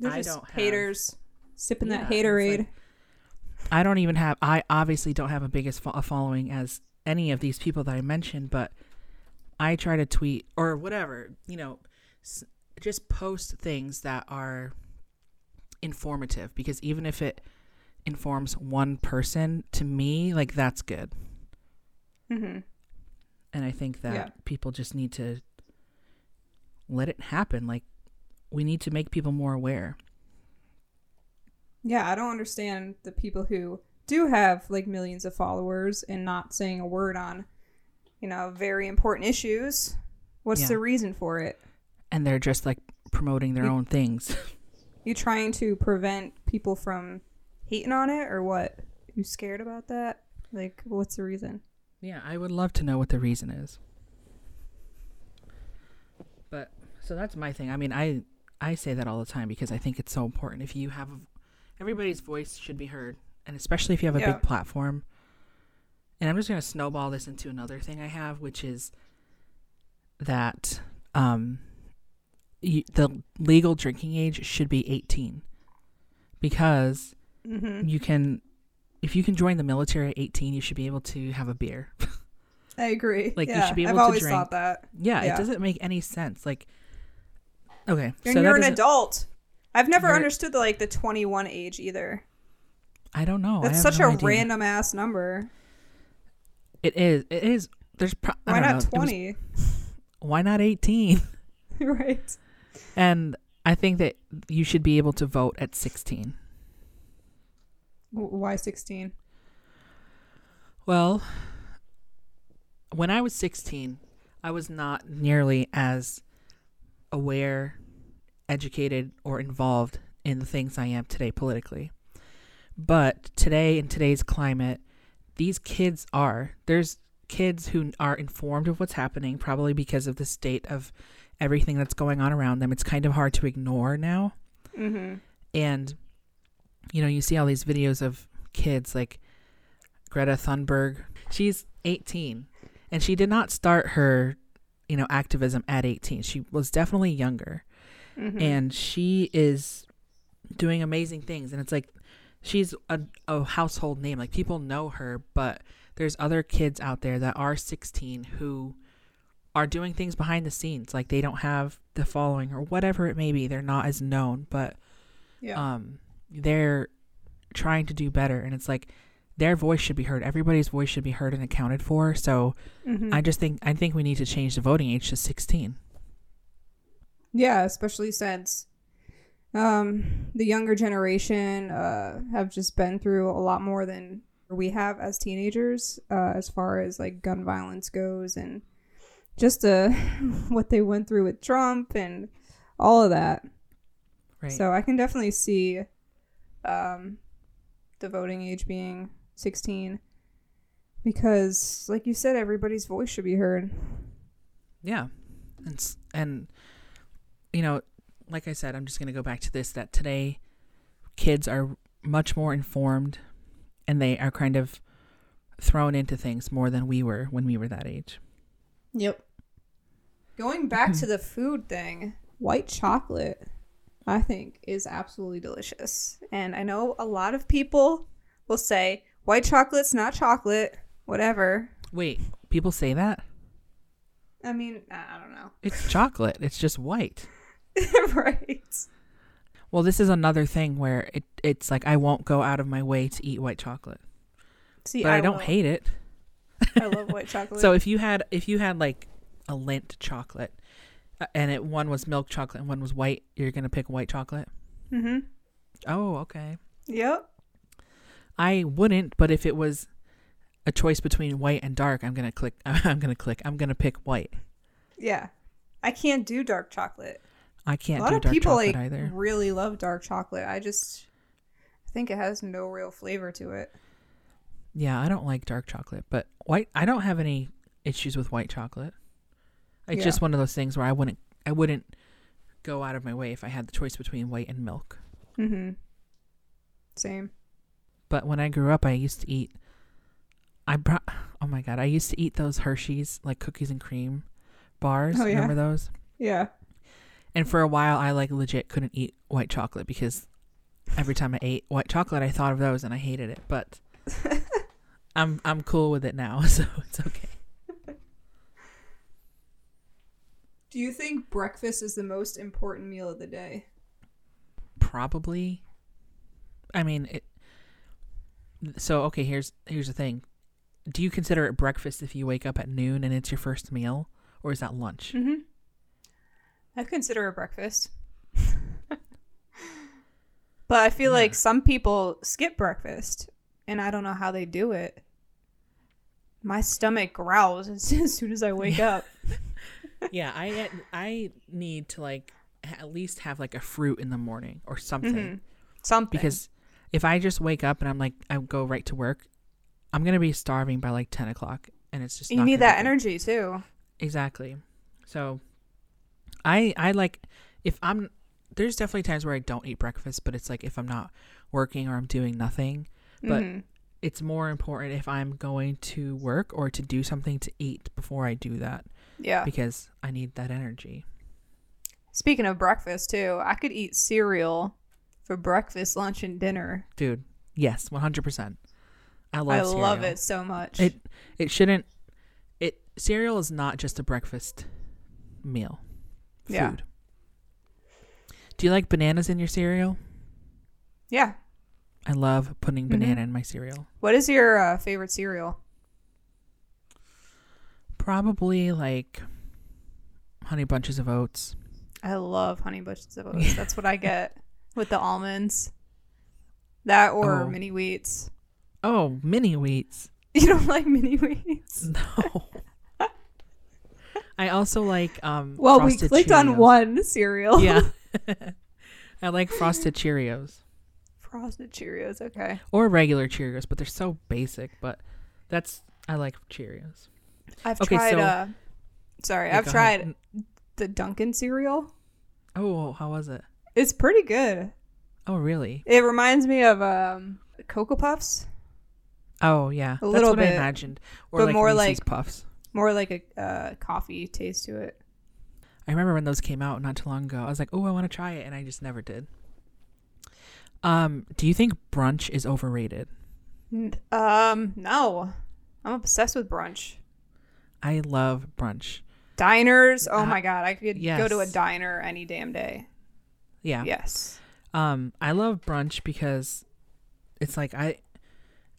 They're I just don't have- haters sipping Yeah, that haterade. like- i don't even have i obviously don't have a biggest fo- a following as any of these people that i mentioned but i try to tweet or whatever you know s- just post things that are informative because even if it informs one person to me like that's good mm-hmm. and i think that Yeah. people just need to let it happen like we need to make people more aware Yeah, I don't understand the people who do have like millions of followers and not saying a word on, you know, very important issues. What's Yeah. the reason for it? and they're just like promoting their You- own things You trying to prevent people from hating on it or what? You scared about that? Like, what's the reason? Yeah, I would love to know what the reason is. But so that's my thing. I mean, I I say that all the time because I think it's so important. If you have everybody's voice should be heard, and especially if you have a Yeah. big platform. And I'm just going to snowball this into another thing I have, which is that um you, the legal drinking age should be 18 because Mm-hmm. you can if you can join the military at 18 you should be able to have a beer I agree. Like, you should be I've able to always drink. thought that. Yeah, Yeah. it doesn't make any sense. Like, okay, And so you're an adult. I've never You're- understood the like the 21 age either. I don't know. That's such no a idea. random ass number. It is. It is. There's. Pro- Why not know. It was- 20? why not 18? right. And I think that you should be able to vote at 16. Why 16? Well, when I was 16, I was not nearly as aware, educated, or involved in the things I am today politically. But today, in today's climate, these kids are. There's kids who are informed of what's happening, probably because of the state of everything that's going on around them. It's kind of hard to ignore now Mm-hmm. and you know you see all these videos of kids like greta thunberg she's 18 and she did not start her you know activism at 18 she was definitely younger Mm-hmm. and she is doing amazing things and it's like she's a, a household name like people know her but there's other kids out there that are 16 who are doing things behind the scenes like they don't have the following or whatever it may be they're not as known but yeah. um they're trying to do better and it's like their voice should be heard everybody's voice should be heard and accounted for so Mhm. i just think i think we need to change the voting age to 16 Yeah, especially since um, the younger generation uh, have just been through a lot more than we have as teenagers, uh, as far as like gun violence goes, and just uh, what they went through with Trump and all of that. right So I can definitely see um, the voting age being 16 because, like you said, everybody's voice should be heard. yeah and and you know like i said i'm just going to go back to this that today kids are much more informed and they are kind of thrown into things more than we were when we were that age Yep. Going back to the food thing, white chocolate, I think, is absolutely delicious. And I know a lot of people will say, white chocolate's not chocolate, whatever. wait people say that I mean, I I don't know. it's chocolate it's just white right. Well, this is another thing where it it's like I won't go out of my way to eat white chocolate, See, but I, don't will. hate it. I love white chocolate. So if you had if you had like a Lindt chocolate, uh, and it one was milk chocolate and one was white, you're gonna pick white chocolate. mm-hmm. Oh, okay. Yep. I wouldn't, but if it was a choice between white and dark, I'm gonna click. I'm gonna click. I'm gonna pick white. Yeah. I can't do dark chocolate. I can't a lot do of dark people chocolate like either. really love dark chocolate. I just I think it has no real flavor to it. Yeah, I don't like dark chocolate, but white. I don't have any issues with white chocolate. It's Yeah. just one of those things where I wouldn't. I wouldn't go out of my way if I had the choice between white and milk. Mm-hmm. Same. But when I grew up, I used to eat. I brought. Oh my god! I used to eat those Hershey's like cookies and cream bars. Oh, yeah. Remember those? Yeah. And for a while, I like legit couldn't eat white chocolate because every time I ate white chocolate, I thought of those and I hated it. But I'm I'm cool with it now, so it's okay. Do you think breakfast is the most important meal of the day? Probably. I mean, it. So okay, here's here's the thing. Do you consider it breakfast if you wake up at noon and it's your first meal, or is that lunch? Mm-hmm. I consider a breakfast. but I feel Yeah. like some people skip breakfast, and I don't know how they do it. My stomach growls as as soon as I wake Yeah. up. yeah, I I need to like at least have like a fruit in the morning or something Mhm. Something. because if I just wake up and I'm like I go right to work, I'm gonna be starving by like ten o'clock, and it's just you need that energy too. Exactly. So I I like if I'm there's definitely times where I don't eat breakfast, but it's like if I'm not working or I'm doing nothing. But Mhm. It's more important if I'm going to work or to do something to eat before I do that yeah. because I need that energy. Speaking of breakfast too, I could eat cereal for breakfast, lunch, and dinner. Dude, yes, 100%. I love I love it so much. It it shouldn't it cereal is not just a breakfast meal. Food. Yeah. Do you like bananas in your cereal? yeah. I love putting Mhm. banana in my cereal. What is your uh, favorite cereal? Probably like honey bunches of oats. I love honey bunches of oats. That's what I get with the almonds. That or Oh. mini wheats. Oh, mini wheats. You don't like mini wheats? No. I also like um Well, we clicked on one cereal. Yeah. I like frosted Cheerios Frosted Cheerios. Okay. or regular Cheerios, but they're so basic, but that's I like Cheerios. I've Okay, tried. so- uh, sorry, I've tried ahead. the Dunkin' cereal. Oh, how was it? It's pretty good. Oh, really? It reminds me of um, Cocoa Puffs, Oh, yeah. A That's little what I bit, imagined. Or but like more Reese's like- Puffs. More like a uh, coffee taste to it. I remember when those came out not too long ago. I was like, "Oh, I want to try it," and I just never did. Um, do you think brunch is overrated? Um, no, I'm obsessed with brunch. I love brunch. Diners. Oh Uh, my god, I could go to a diner any damn day. Yeah. Yes. Um, I love brunch because it's like I,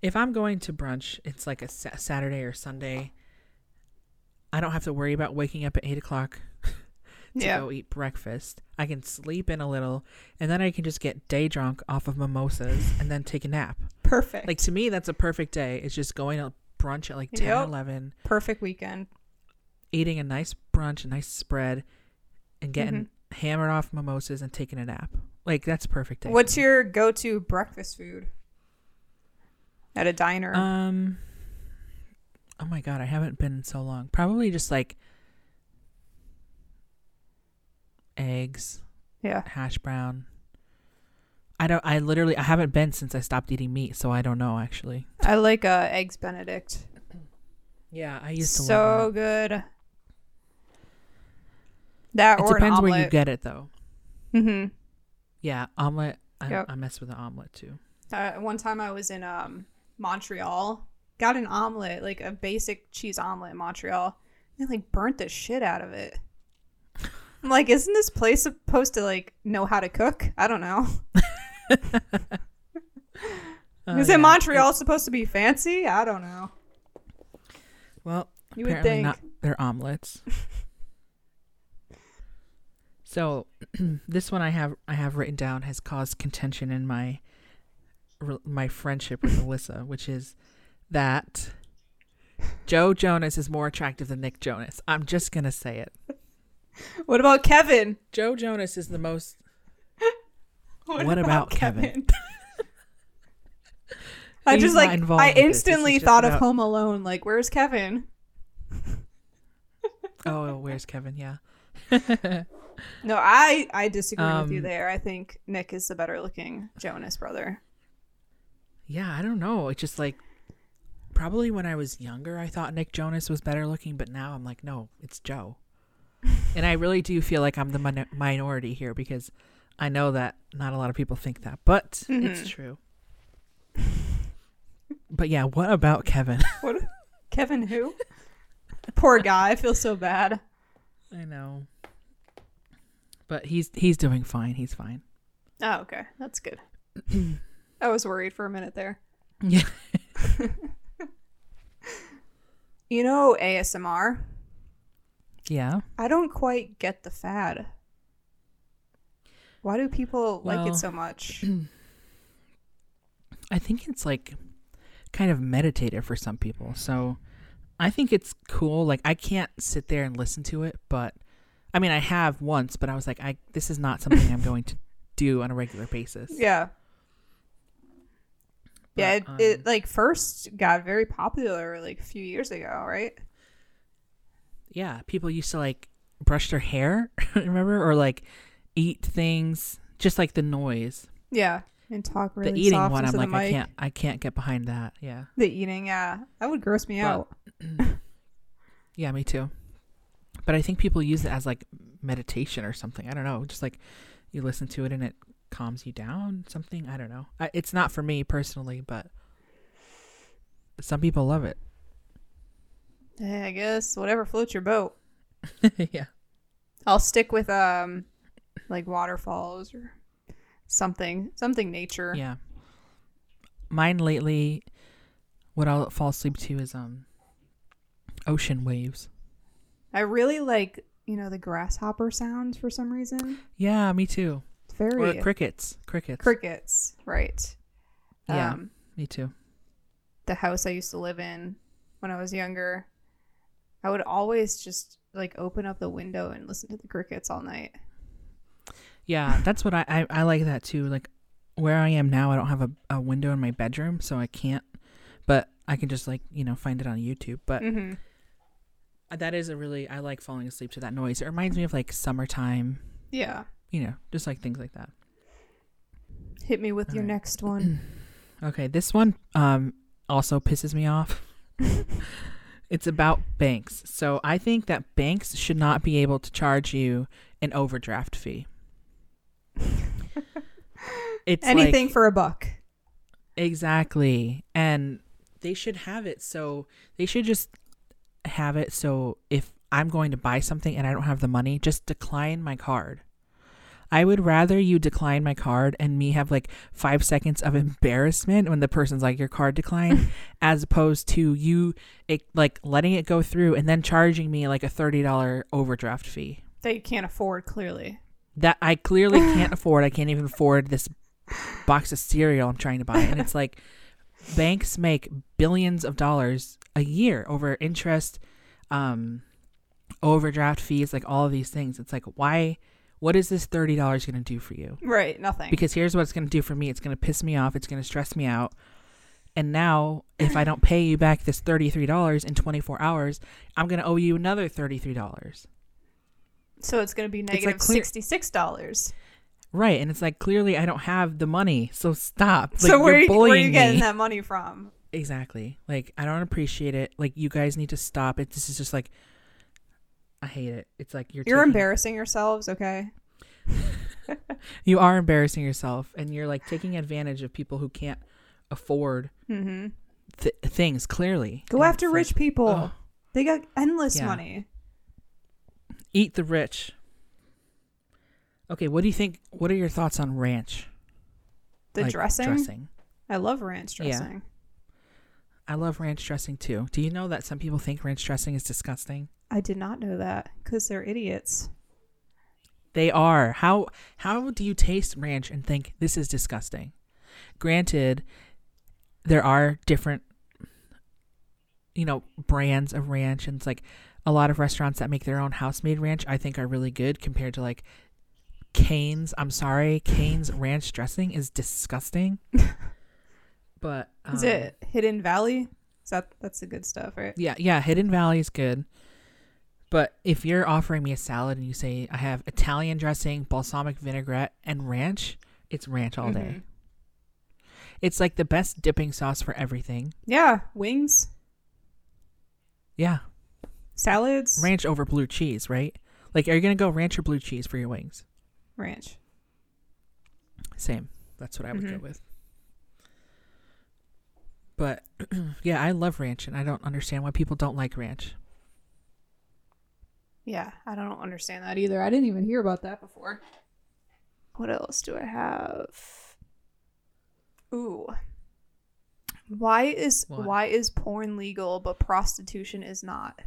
if I'm going to brunch, it's like a sa- Saturday or Sunday. I don't have to worry about waking up at eight o'clock to Yeah. go eat breakfast. I can sleep in a little, and then I can just get day drunk off of mimosas and then take a nap. Perfect. Like to me, that's a perfect day. It's just going to brunch at like 10 Yep. 11, perfect weekend. eating a nice brunch, a nice spread, and getting Mm-hmm. hammered off mimosas and taking a nap. Like that's a perfect day. What's your go-to breakfast food at a diner? um? Oh my god, I haven't been in so long. Probably just like eggs, yeah. hash brown. I don't. I literally. I haven't been since I stopped eating meat, so I don't know actually. I like uh, eggs Benedict. Yeah, I used to so good. That. It depends where you get it though. mm-hmm. Yeah, omelet. I, Yep. I mess with the omelet too. Uh, one time I was in um Montreal, got an omelet, like a basic cheese omelet in Montreal. They like burnt the shit out of it. I'm like, isn't this place supposed to like know how to cook? I don't know. Oh, Is yeah. it Montreal supposed to be fancy? I don't know. Well, You would think. not. They're omelets. so, this one I have I have written down has caused contention in my my friendship with Alyssa, which is that Joe Jonas is more attractive than Nick Jonas. I'm just gonna say it. What about Kevin? Joe Jonas is the most. What, What about Kevin? I just like I with this. This instantly thought of Home Alone. Like, where's Kevin? Oh, where's Kevin? Yeah. No, I I disagree with you Um, there. I think Nick is the better looking Jonas brother. Yeah, I don't know. It's just like probably when I was younger, I thought Nick Jonas was better looking, but now I'm like, no, it's Joe. and I really do feel like I'm the min- minority here because I know that not a lot of people think that, but it's Mhm. true. But yeah, what about Kevin? What? Kevin who? Poor guy. I feel so bad. I know. But he's he's doing fine. He's fine. Oh, okay. That's good. I was worried for a minute there. Yeah. You know ASMR? Yeah. I don't quite get the fad. Why do people like it so much? I think it's like kind of meditative for some people. So I think it's cool. Like I can't sit there and listen to it, but I mean I have once, but I was like, I this is not something I'm going to do on a regular basis. Yeah. Yeah, it, But, it um, like first got very popular like a few years ago, right? yeah. People used to like brush their hair, remember, or like eat things, just like the noise. Yeah, and talk really the eating one, I'm like, I can't, I can't get behind that. Yeah. The eating, yeah, that would gross me But- out. Yeah, me too. But I think people use it as like meditation or something. I don't know. Just like you listen to it and it calms you down. Something. I don't know. I, it's not for me personally, but some people love it. Yeah, I guess whatever floats your boat. yeah. I'll stick with um, like waterfalls or something, something nature. Yeah. Mine lately, what I'll fall asleep to is um, ocean waves. I really like you know the grasshopper sounds for some reason. Yeah, me too. It's Or crickets. Crickets. crickets, right? Yeah. Um, me too. the house I used to live in when I was younger, I would always just like open up the window and listen to the crickets all night. Yeah, that's what I, I I like that too. Like where I am now, I don't have a, a window in my bedroom, so I can't. But I can just like you know find it on YouTube. But Mm-hmm. that is a really I like falling asleep to that noise. It reminds me of like summertime. Yeah. You know, just like things like that. Hit me with your Alright. next one. Okay, this one um also pisses me off. it's about banks. So I think that banks should not be able to charge you an overdraft fee. It's Anything like, for a buck. Exactly. And they should have it so they should just have it so if I'm going to buy something and I don't have the money, just decline my card. I would rather you decline my card and me have like five seconds of embarrassment when the person's like your card declined, as opposed to you it, like letting it go through and then charging me like a thirty dollar overdraft fee That you can't afford, clearly. that I clearly can't afford. I can't even afford this box of cereal I'm trying to buy. And it's like banks make billions of dollars a year over interest, um, overdraft fees, like all of these things. It's like, why? What is this $30 going to do for you? Right, nothing. Because here's what it's going to do for me it's going to piss me off, it's going to stress me out. And now, if I don't pay you back this $33 in 24 hours, I'm going to owe you another $33. so it's going to be like negative clear- $66. Right, and it's like clearly I don't have the money, so stop. Like, so where, you're you- where are you getting me. that money from? Exactly. Like I don't appreciate it. Like you guys need to stop it. This is just like I hate it. It's like you're You're taking- embarrassing yourselves, okay? You are embarrassing yourself, and you're like taking advantage of people who can't afford Mm-hmm. th- things. Clearly, Go And after rich like, people. ugh, They got endless Yeah. money. eat the rich. Okay, what do you think? What are your thoughts on ranch? The Like, dressing? Dressing. I love ranch Yeah. dressing. I love ranch dressing too. Do you know that some people think ranch dressing is disgusting? I did not know that because they're idiots. They are. How how do you taste ranch and think this is disgusting? Granted, there are different you know, brands of ranch and it's like a lot of restaurants that make their own house made ranch I think are really good compared to like Cane's. I'm sorry, Cane's ranch dressing is disgusting. but um, Is it Hidden Valley? Is that that's the good stuff, right? Yeah, yeah, Hidden Valley is good. But if you're offering me a salad and you say I have Italian dressing, balsamic vinaigrette, and ranch, it's ranch all day. Mhm. It's like the best dipping sauce for everything. Yeah, wings, Yeah, salads, ranch over blue cheese, right? Like, are you gonna go ranch or blue cheese for your wings? ranch. Same. That's what I would go Mhm. with. But yeah, I love ranch, and I don't understand why people don't like ranch. Yeah, I don't understand that either. I didn't even hear about that before. What else do I have? Ooh. Why is What? why is porn legal but prostitution is not?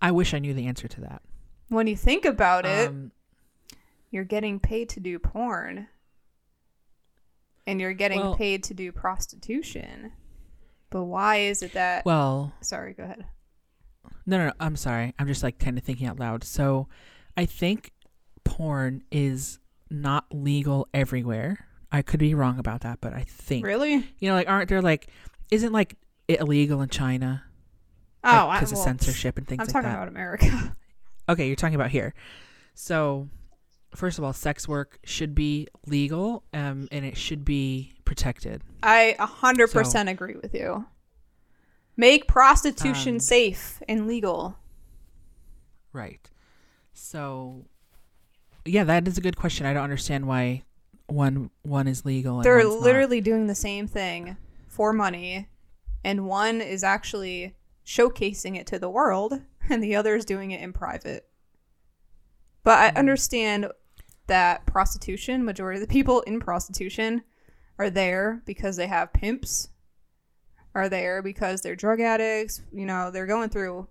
I wish I knew the answer to that. When you think about it, Um, you're getting paid to do porn. And you're getting Well- paid to do prostitution. But why is it that well, Sorry, go ahead. No, no, no, I'm sorry. I'm just like kind of thinking out loud. So, I think porn is not legal everywhere. I could be wrong about that, but I think Really? you know, like aren't there like isn't like it illegal in China Oh, because of well, censorship and things I'm like that. I'm talking about America. Okay, you're talking about here. So, first of all, sex work should be legal, um, and it should be protected. I hundred percent agree with you. Make prostitution Um, safe and legal. Right. So, yeah, that is a good question. I don't understand why one one is legal. And They're one's not. literally doing the same thing for money, and one is actually showcasing it to the world, and the other is doing it in private. But I Mhm. understand that prostitution, majority of the people in prostitution are there because they have pimps, are there because they're drug addicts, you know, they're going through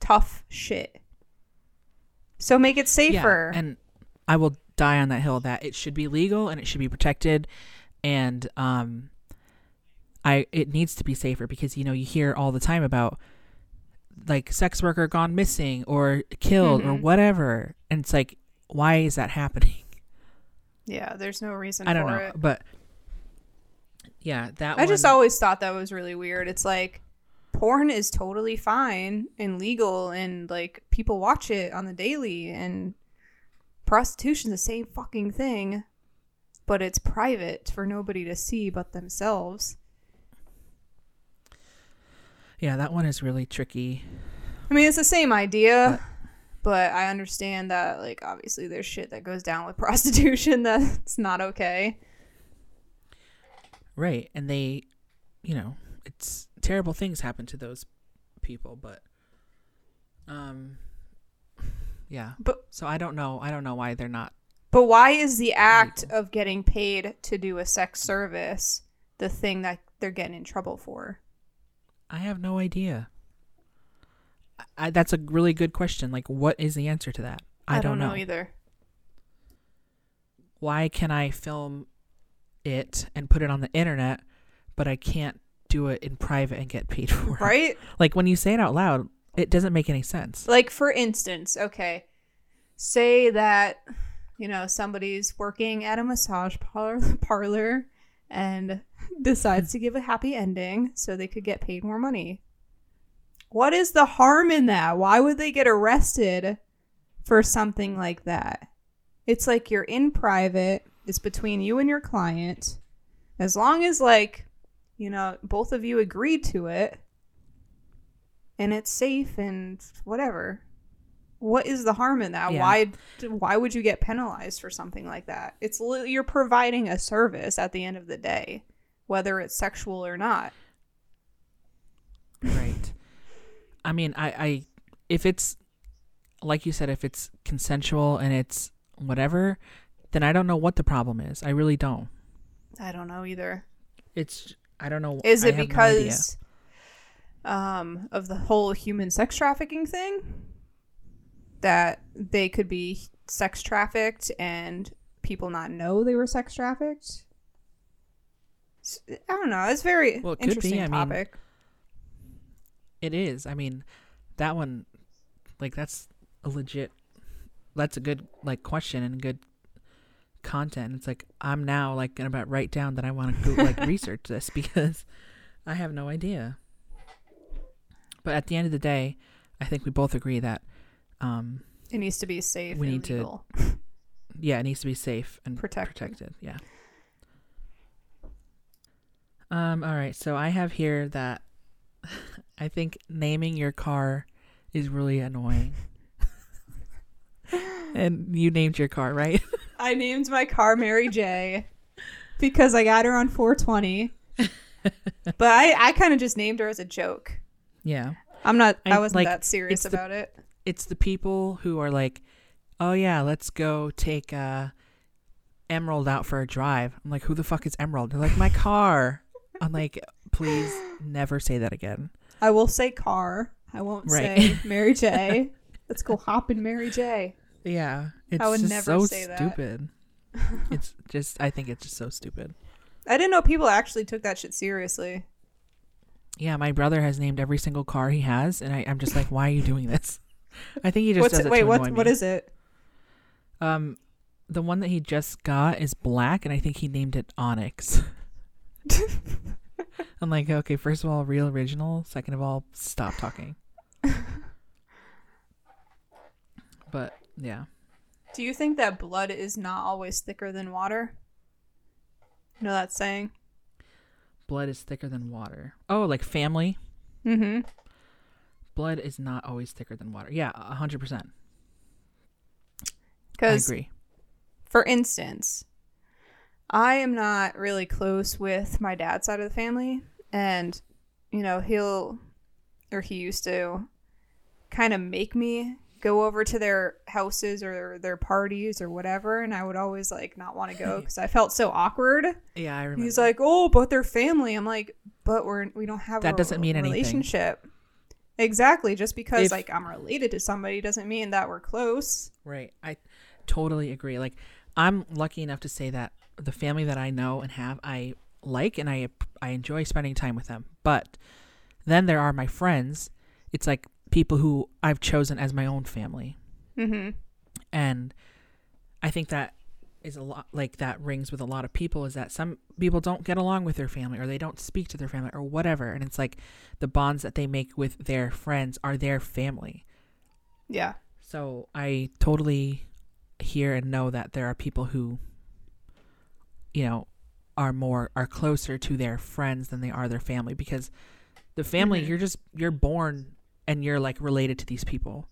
tough shit. So make it safer. Yeah, and I will die on that hill that it should be legal and it should be protected, and um, I it needs to be safer because you know you hear all the time about like sex worker gone missing or killed or Mhm. whatever, and it's like why is that happening? yeah, there's no reason I don't for know, it. but yeah, that I just always thought that was really weird. It's like porn is totally fine and legal and like people watch it on the daily and prostitution's the same fucking thing, but it's private for nobody to see but themselves. yeah that one is really tricky. I mean, it's the same idea, but I understand that like obviously there's shit that goes down with prostitution that's not okay. Right. And they, you know, it's terrible things happen to those people, but um yeah. But So I don't know. I don't know why they're not But why is the act Legal. of getting paid to do a sex service the thing that they're getting in trouble for? I have no idea. I, I, that's a really good question. Like what is the answer to that? I, don't, know. either. Why can I film it and put it on the internet, but I can't do it in private and get paid for it? Right? Like when you say it out loud, it doesn't make any sense. Like for instance, okay. Say that you know somebody's working at a massage par- parlor and decides to give a happy ending so they could get paid more money. What is the harm in that? Why would they get arrested for something like that? It's like you're in private, it's between you and your client. As long as like, you know, both of you agree to it and it's safe and whatever. What is the harm in that? Yeah. Why why would you get penalized for something like that? It's you're providing a service at the end of the day, whether it's sexual or not. Right. I mean, I, I, if it's like you said, if it's consensual and it's whatever, then I don't know what the problem is. I really don't. I don't know either. It's I don't know. Is it have no because um, of the whole human sex trafficking thing? That they could be sex trafficked and people not know they were sex trafficked? I don't know. It's very Well, it could be. interesting I mean, topic. It is. I mean, that one, like, that's a legit. That's a good like question and good content. It's like I'm now like gonna about write down that I want to go like research this because I have no idea. But at the end of the day, I think we both agree that, um, It needs to be safe. We and need to- yeah, it needs to be safe and Protected. protected. Yeah. Um. All right. So I have here that I think naming your car is really annoying. and you named your car, right? I named my car Mary J because I got her on 420. but I, I kind of just named her as a joke. yeah. I'm not. I, I- wasn't like, that serious the- about it. It's the people who are like, "Oh yeah, let's go take uh Emerald out for a drive." I'm like, "Who the fuck is Emerald?" They're like, "My car." I'm like, "Please never say that again." I will say car. I won't Right. say Mary J. Let's go hop in Mary J. Yeah, it's would just never so say that. stupid. it's just I think it's just so stupid. I didn't know people actually took that shit seriously. Yeah, my brother has named every single car he has, and I, I'm just like, why are you doing this? I think he just What's does it? it Wait, what? What is it? Um, the one that he just got is black, and I think he named it Onyx. I'm like, okay, first of all, real original. Second of all, stop talking. but yeah, Do you think that blood is not always thicker than water? You know that saying? blood is thicker than water. Oh, like family. Mm-hmm. Blood is not always thicker than water. Yeah, a hundred percent. I Because, agree. for instance, I am not really close with my dad's side of the family, and you know he'll or he used to kind of make me go over to their houses or their parties or whatever, and I would always like not want to go because I felt so awkward. Yeah, I remember. He's like, "Oh, but they're family." I'm like, "But we're we don't have That a doesn't mean anything. relationship." Exactly. Just because If- like I'm related to somebody doesn't mean that we're close. Right. I totally agree. Like I'm lucky enough to say that the family that I know and have I like and I I enjoy spending time with them. But then there are my friends. It's like people who I've chosen as my own family. Mm-hmm. And I think that is a lot like that rings with a lot of people is that some people don't get along with their family or they don't speak to their family or whatever and it's like the bonds that they make with their friends are their family. Yeah. So I totally hear and know that there are people who, you know, are more are closer to their friends than they are their family because the family Mhm. you're just you're born and you're like related to these people.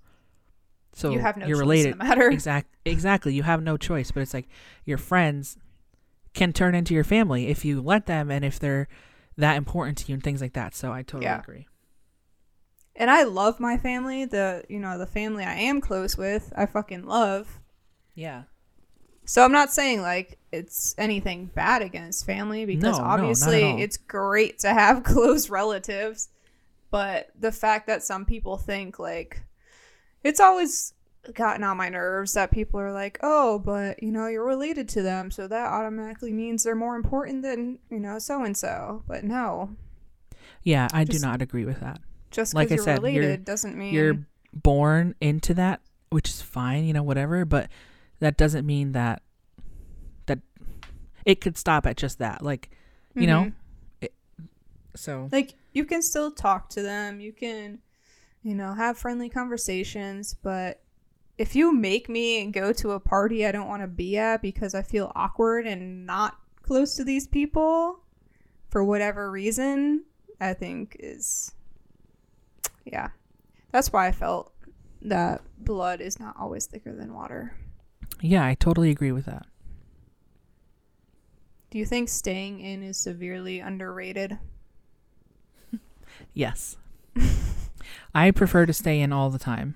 So you have no you're choice related. matter. Exact exactly. You have no choice, but it's like your friends can turn into your family if you let them and if they're that important to you and things like that. So I totally Yeah. agree. And I love my family. The you know the family I am close with, I fucking love. Yeah. So I'm not saying like it's anything bad against family because No, no, obviously all. it's great to have close relatives, but the fact that some people think like it's always gotten on my nerves that people are like, "Oh, but you know, you're related to them, so that automatically means they're more important than, you know, so and so." But no, Yeah, I do not agree with that. just Like I you're said, you're- related doesn't mean you're born into that, which is fine, you know, whatever, but that doesn't mean that that it could stop at just that. Like, you know, Mhm. it, so like you can still talk to them. You can you know have friendly conversations but if you make me go to a party i don't want to be at because i feel awkward and not close to these people for whatever reason i think is yeah. That's why i felt that blood is not always thicker than water. Yeah, I totally agree with that. do you think staying in is severely underrated Yes. I prefer to stay in all the time.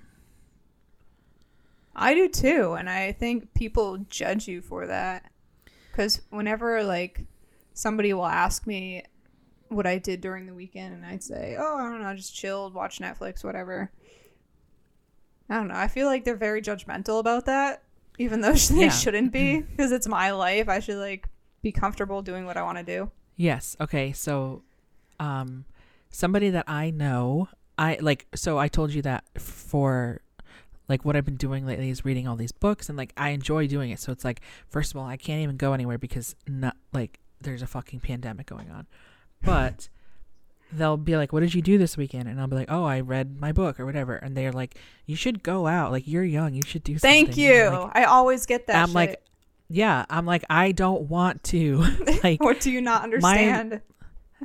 I do too, and I think people judge you for that. Because whenever like somebody will ask me what I did during the weekend, and I'd say, "Oh, I don't know, just chilled, watch Netflix, whatever." I don't know. I feel like they're very judgmental about that, even though they Yeah. shouldn't be, because it's my life. I should like be comfortable doing what I want to do. Yes. Okay. So, um, somebody that I know, I like so I told you that for like what I've been doing lately is reading all these books and like I enjoy doing it. So it's like first of all, I can't even go anywhere because not like there's a fucking pandemic going on. But they'll be like, "What did you do this weekend?" And I'll be like, "Oh, I read my book or whatever." And they're like, "You should go out. Like you're young. You should do something." Thank you. Like, I always get that. I'm like, yeah, I'm like I don't want to. like what do you not understand?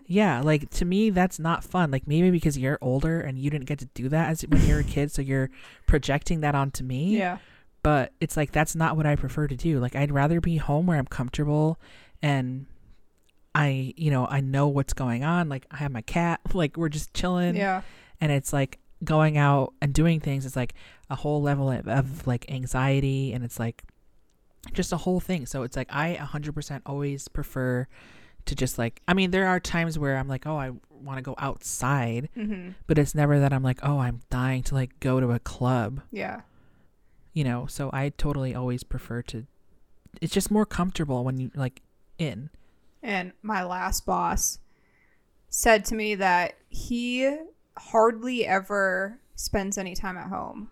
Yeah, like to me that's not fun. Like maybe because you're older and you didn't get to do that as when you were a kid, so you're projecting that onto me. yeah. But it's like that's not what I prefer to do. Like I'd rather be home where I'm comfortable and I, you know, I know what's going on. Like I have my cat, like we're just chilling Yeah. and it's like going out and doing things is like a whole level of, of like anxiety and it's like just a whole thing so it's like i 100% always prefer to just like i mean there are times where i'm like oh i want to go outside Mm-hmm. but it's never that i'm like oh i'm dying to like go to a club Yeah. you know so i totally always prefer to it's just more comfortable when you like in And my last boss said to me that he hardly ever spends any time at home.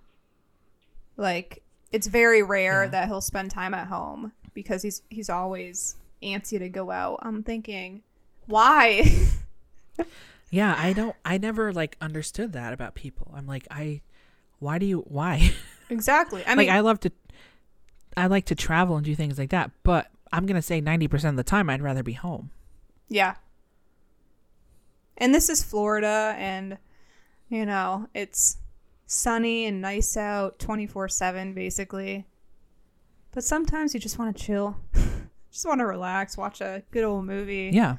Like it's very rare Yeah. that he'll spend time at home because he's he's always antsy to go out. I'm thinking, why? yeah i don't i never like understood that about people i'm like i why do you why exactly. I mean, like I love to I like to travel and do things like that, but I'm going to say 90% of the time I'd rather be home. Yeah. And this is Florida, and, you know, it's sunny and nice out 24 7, basically. But sometimes you just want to chill. just want to relax, watch a good old movie, Yeah.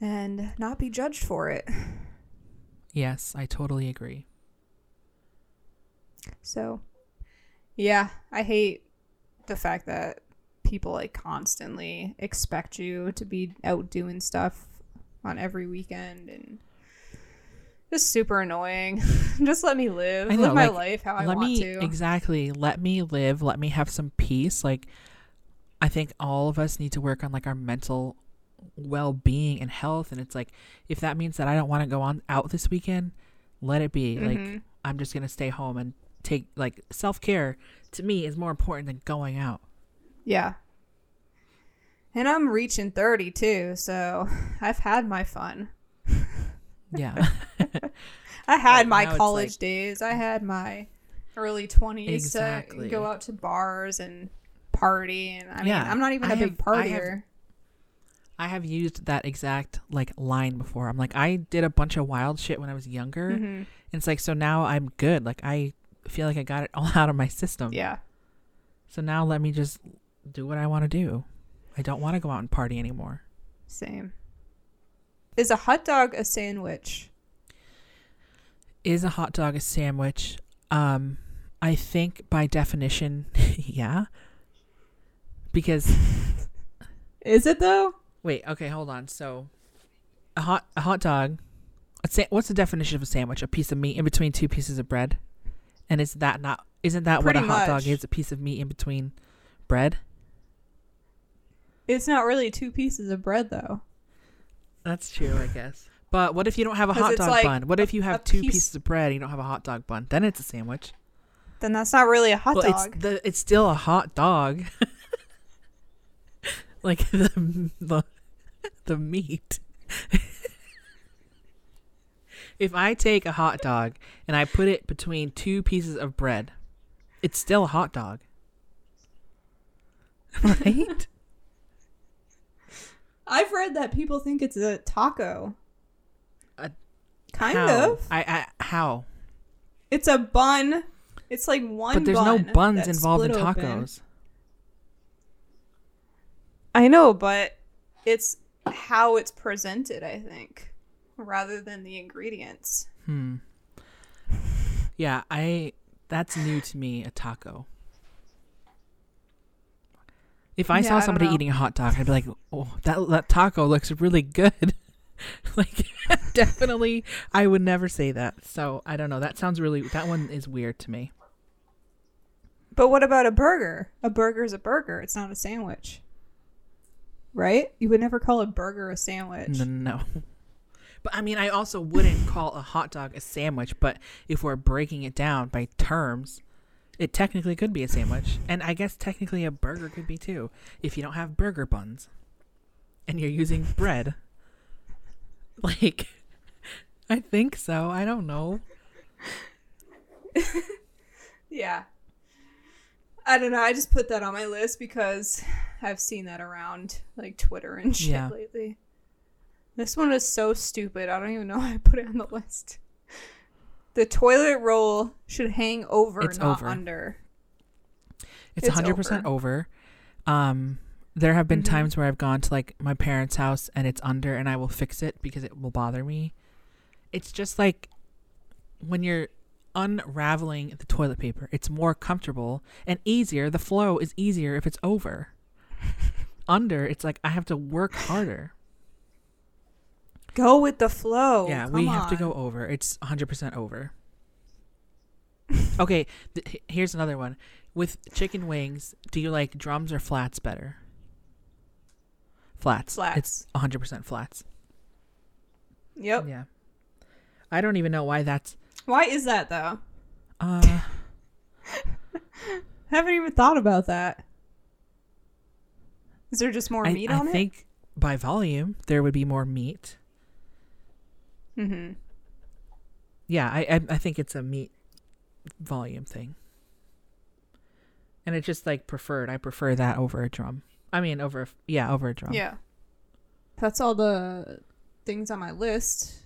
and not be judged for it. Yes, I totally agree. So, yeah, I hate the fact that people like constantly expect you to be out doing stuff on every weekend and just super annoying. just let me live, know, live my like, life how I let want me to. exactly let me live, let me have some peace. Like I think all of us need to work on like our mental well-being and health and it's like if that means that I don't want to go on out this weekend, let it be. Like Mhm. I'm just going to stay home and take like self-care to me is more important than going out. yeah. And I'm reaching 30 too, so I've had my fun. Yeah. I had Right my college like- days. I had my early 20s Exactly. to go out to bars and party. And I mean, Yeah, I'm not even a I big have- I have- partier. I have used that exact like line before. I'm like, I did a bunch of wild shit when I was younger. Mhm. And it's like, so now I'm good. Like, I feel like I got it all out of my system. Yeah. So now let me just do what I want to do. I don't want to go out and party anymore. Same. Is a hot dog a sandwich? Is a hot dog a sandwich? Um, I think by definition, yeah. Because Is it though? wait, okay, hold on. So, a hot a hot dog. Sa- what's the definition of a sandwich? A piece of meat in between two pieces of bread. And is that not? Isn't that what a Pretty hot dog is? A piece of meat in between bread. It's not really two pieces of bread though. That's true, I guess. But what if you don't have a hot dog like bun? What if you have two piece- pieces of bread and you don't have a hot dog bun? Then it's a sandwich. Then that's not really a hot well, dog. it's the it's still a hot dog. like the the the meat. if I take a hot dog and I put it between two pieces of bread, it's still a hot dog. Right? I've read that people think it's a taco. A- kind how? of. I, I how? It's a bun. It's like one. But there's no buns involved in tacos. open. I know, but it's how it's presented. I think, rather than the ingredients. Hmm. Yeah, I that's new to me, a taco. If I Yeah, saw somebody know. eating a hot dog, I'd be like, "Oh, that that taco looks really good." like definitely I would never say that. So, I don't know. That sounds really that one is weird to me. But what about a burger? A burger is a burger. It's not a sandwich. Right? You would never call a burger a sandwich. N- No. But I mean, I also wouldn't call a hot dog a sandwich, but if we're breaking it down by terms, it technically could be a sandwich. And I guess technically a burger could be too, if you don't have burger buns and you're using bread. Like, I think so. I don't know. Yeah. I don't know. I just put that on my list because I've seen that around like Twitter and shit Yeah. lately. This one is so stupid. I don't even know why I put it on the list. The toilet roll should hang over, It's not over. under. It's It's hundred percent over. Um, there have been Mhm. times where I've gone to like my parents' house and it's under, and I will fix it because it will bother me. It's just like when you're unraveling the toilet paper, it's more comfortable and easier. The flow is easier if it's over. under, it's like I have to work harder. Go with the flow. yeah, Come we have to go over. It's 100% over. okay, th- here's another one. With chicken wings, do you like drums or flats better? Flats. Flats. It's 100% flats. Yep. Yeah. I don't even know why that's Why is that though? uh Haven't even thought about that. Is there just more I, meat I on it? I think by volume there would be more meat. Mm-hmm. Yeah, I I, I think it's a meat volume thing. And it's just like preferred. I prefer that over a drum. I mean over a, yeah, over a drum. Yeah. That's all the things on my list.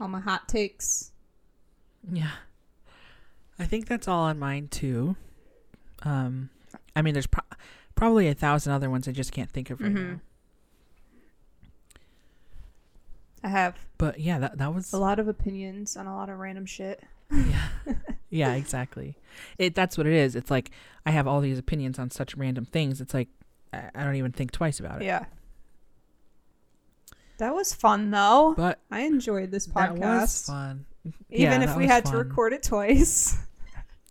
All my hot takes. Yeah. I think that's all on mine too. Um I mean there's pro- probably a thousand other ones I just can't think of right Mhm. now. I have But yeah, that that was a lot of opinions on a lot of random shit. yeah. yeah, exactly. It that's what it is. It's like I have all these opinions on such random things. It's like I, I don't even think twice about it. Yeah. That was fun though. But I enjoyed this that was podcast. fun. Even Yeah, if we had to record it twice.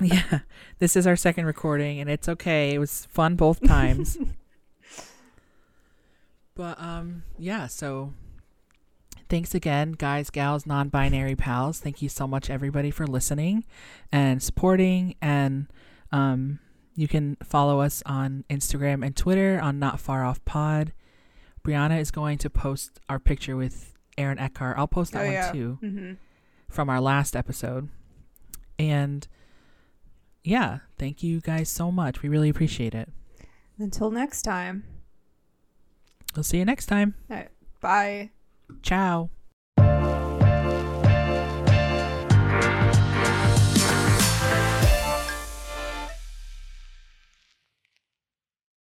Yeah. This is our second recording and it's okay. It was fun both times. but um yeah, so thanks again, guys, gals, non-binary pals. Thank you so much everybody for listening and supporting and um you can follow us on Instagram and Twitter on Not Far Off Pod. Brianna is going to post our picture with Aaron Eckhart. I'll post that Oh, one yeah. too mm-hmm. From our last episode. And yeah, thank you guys so much. We really appreciate it. Until next time. We'll see you next time. Bye. Ciao.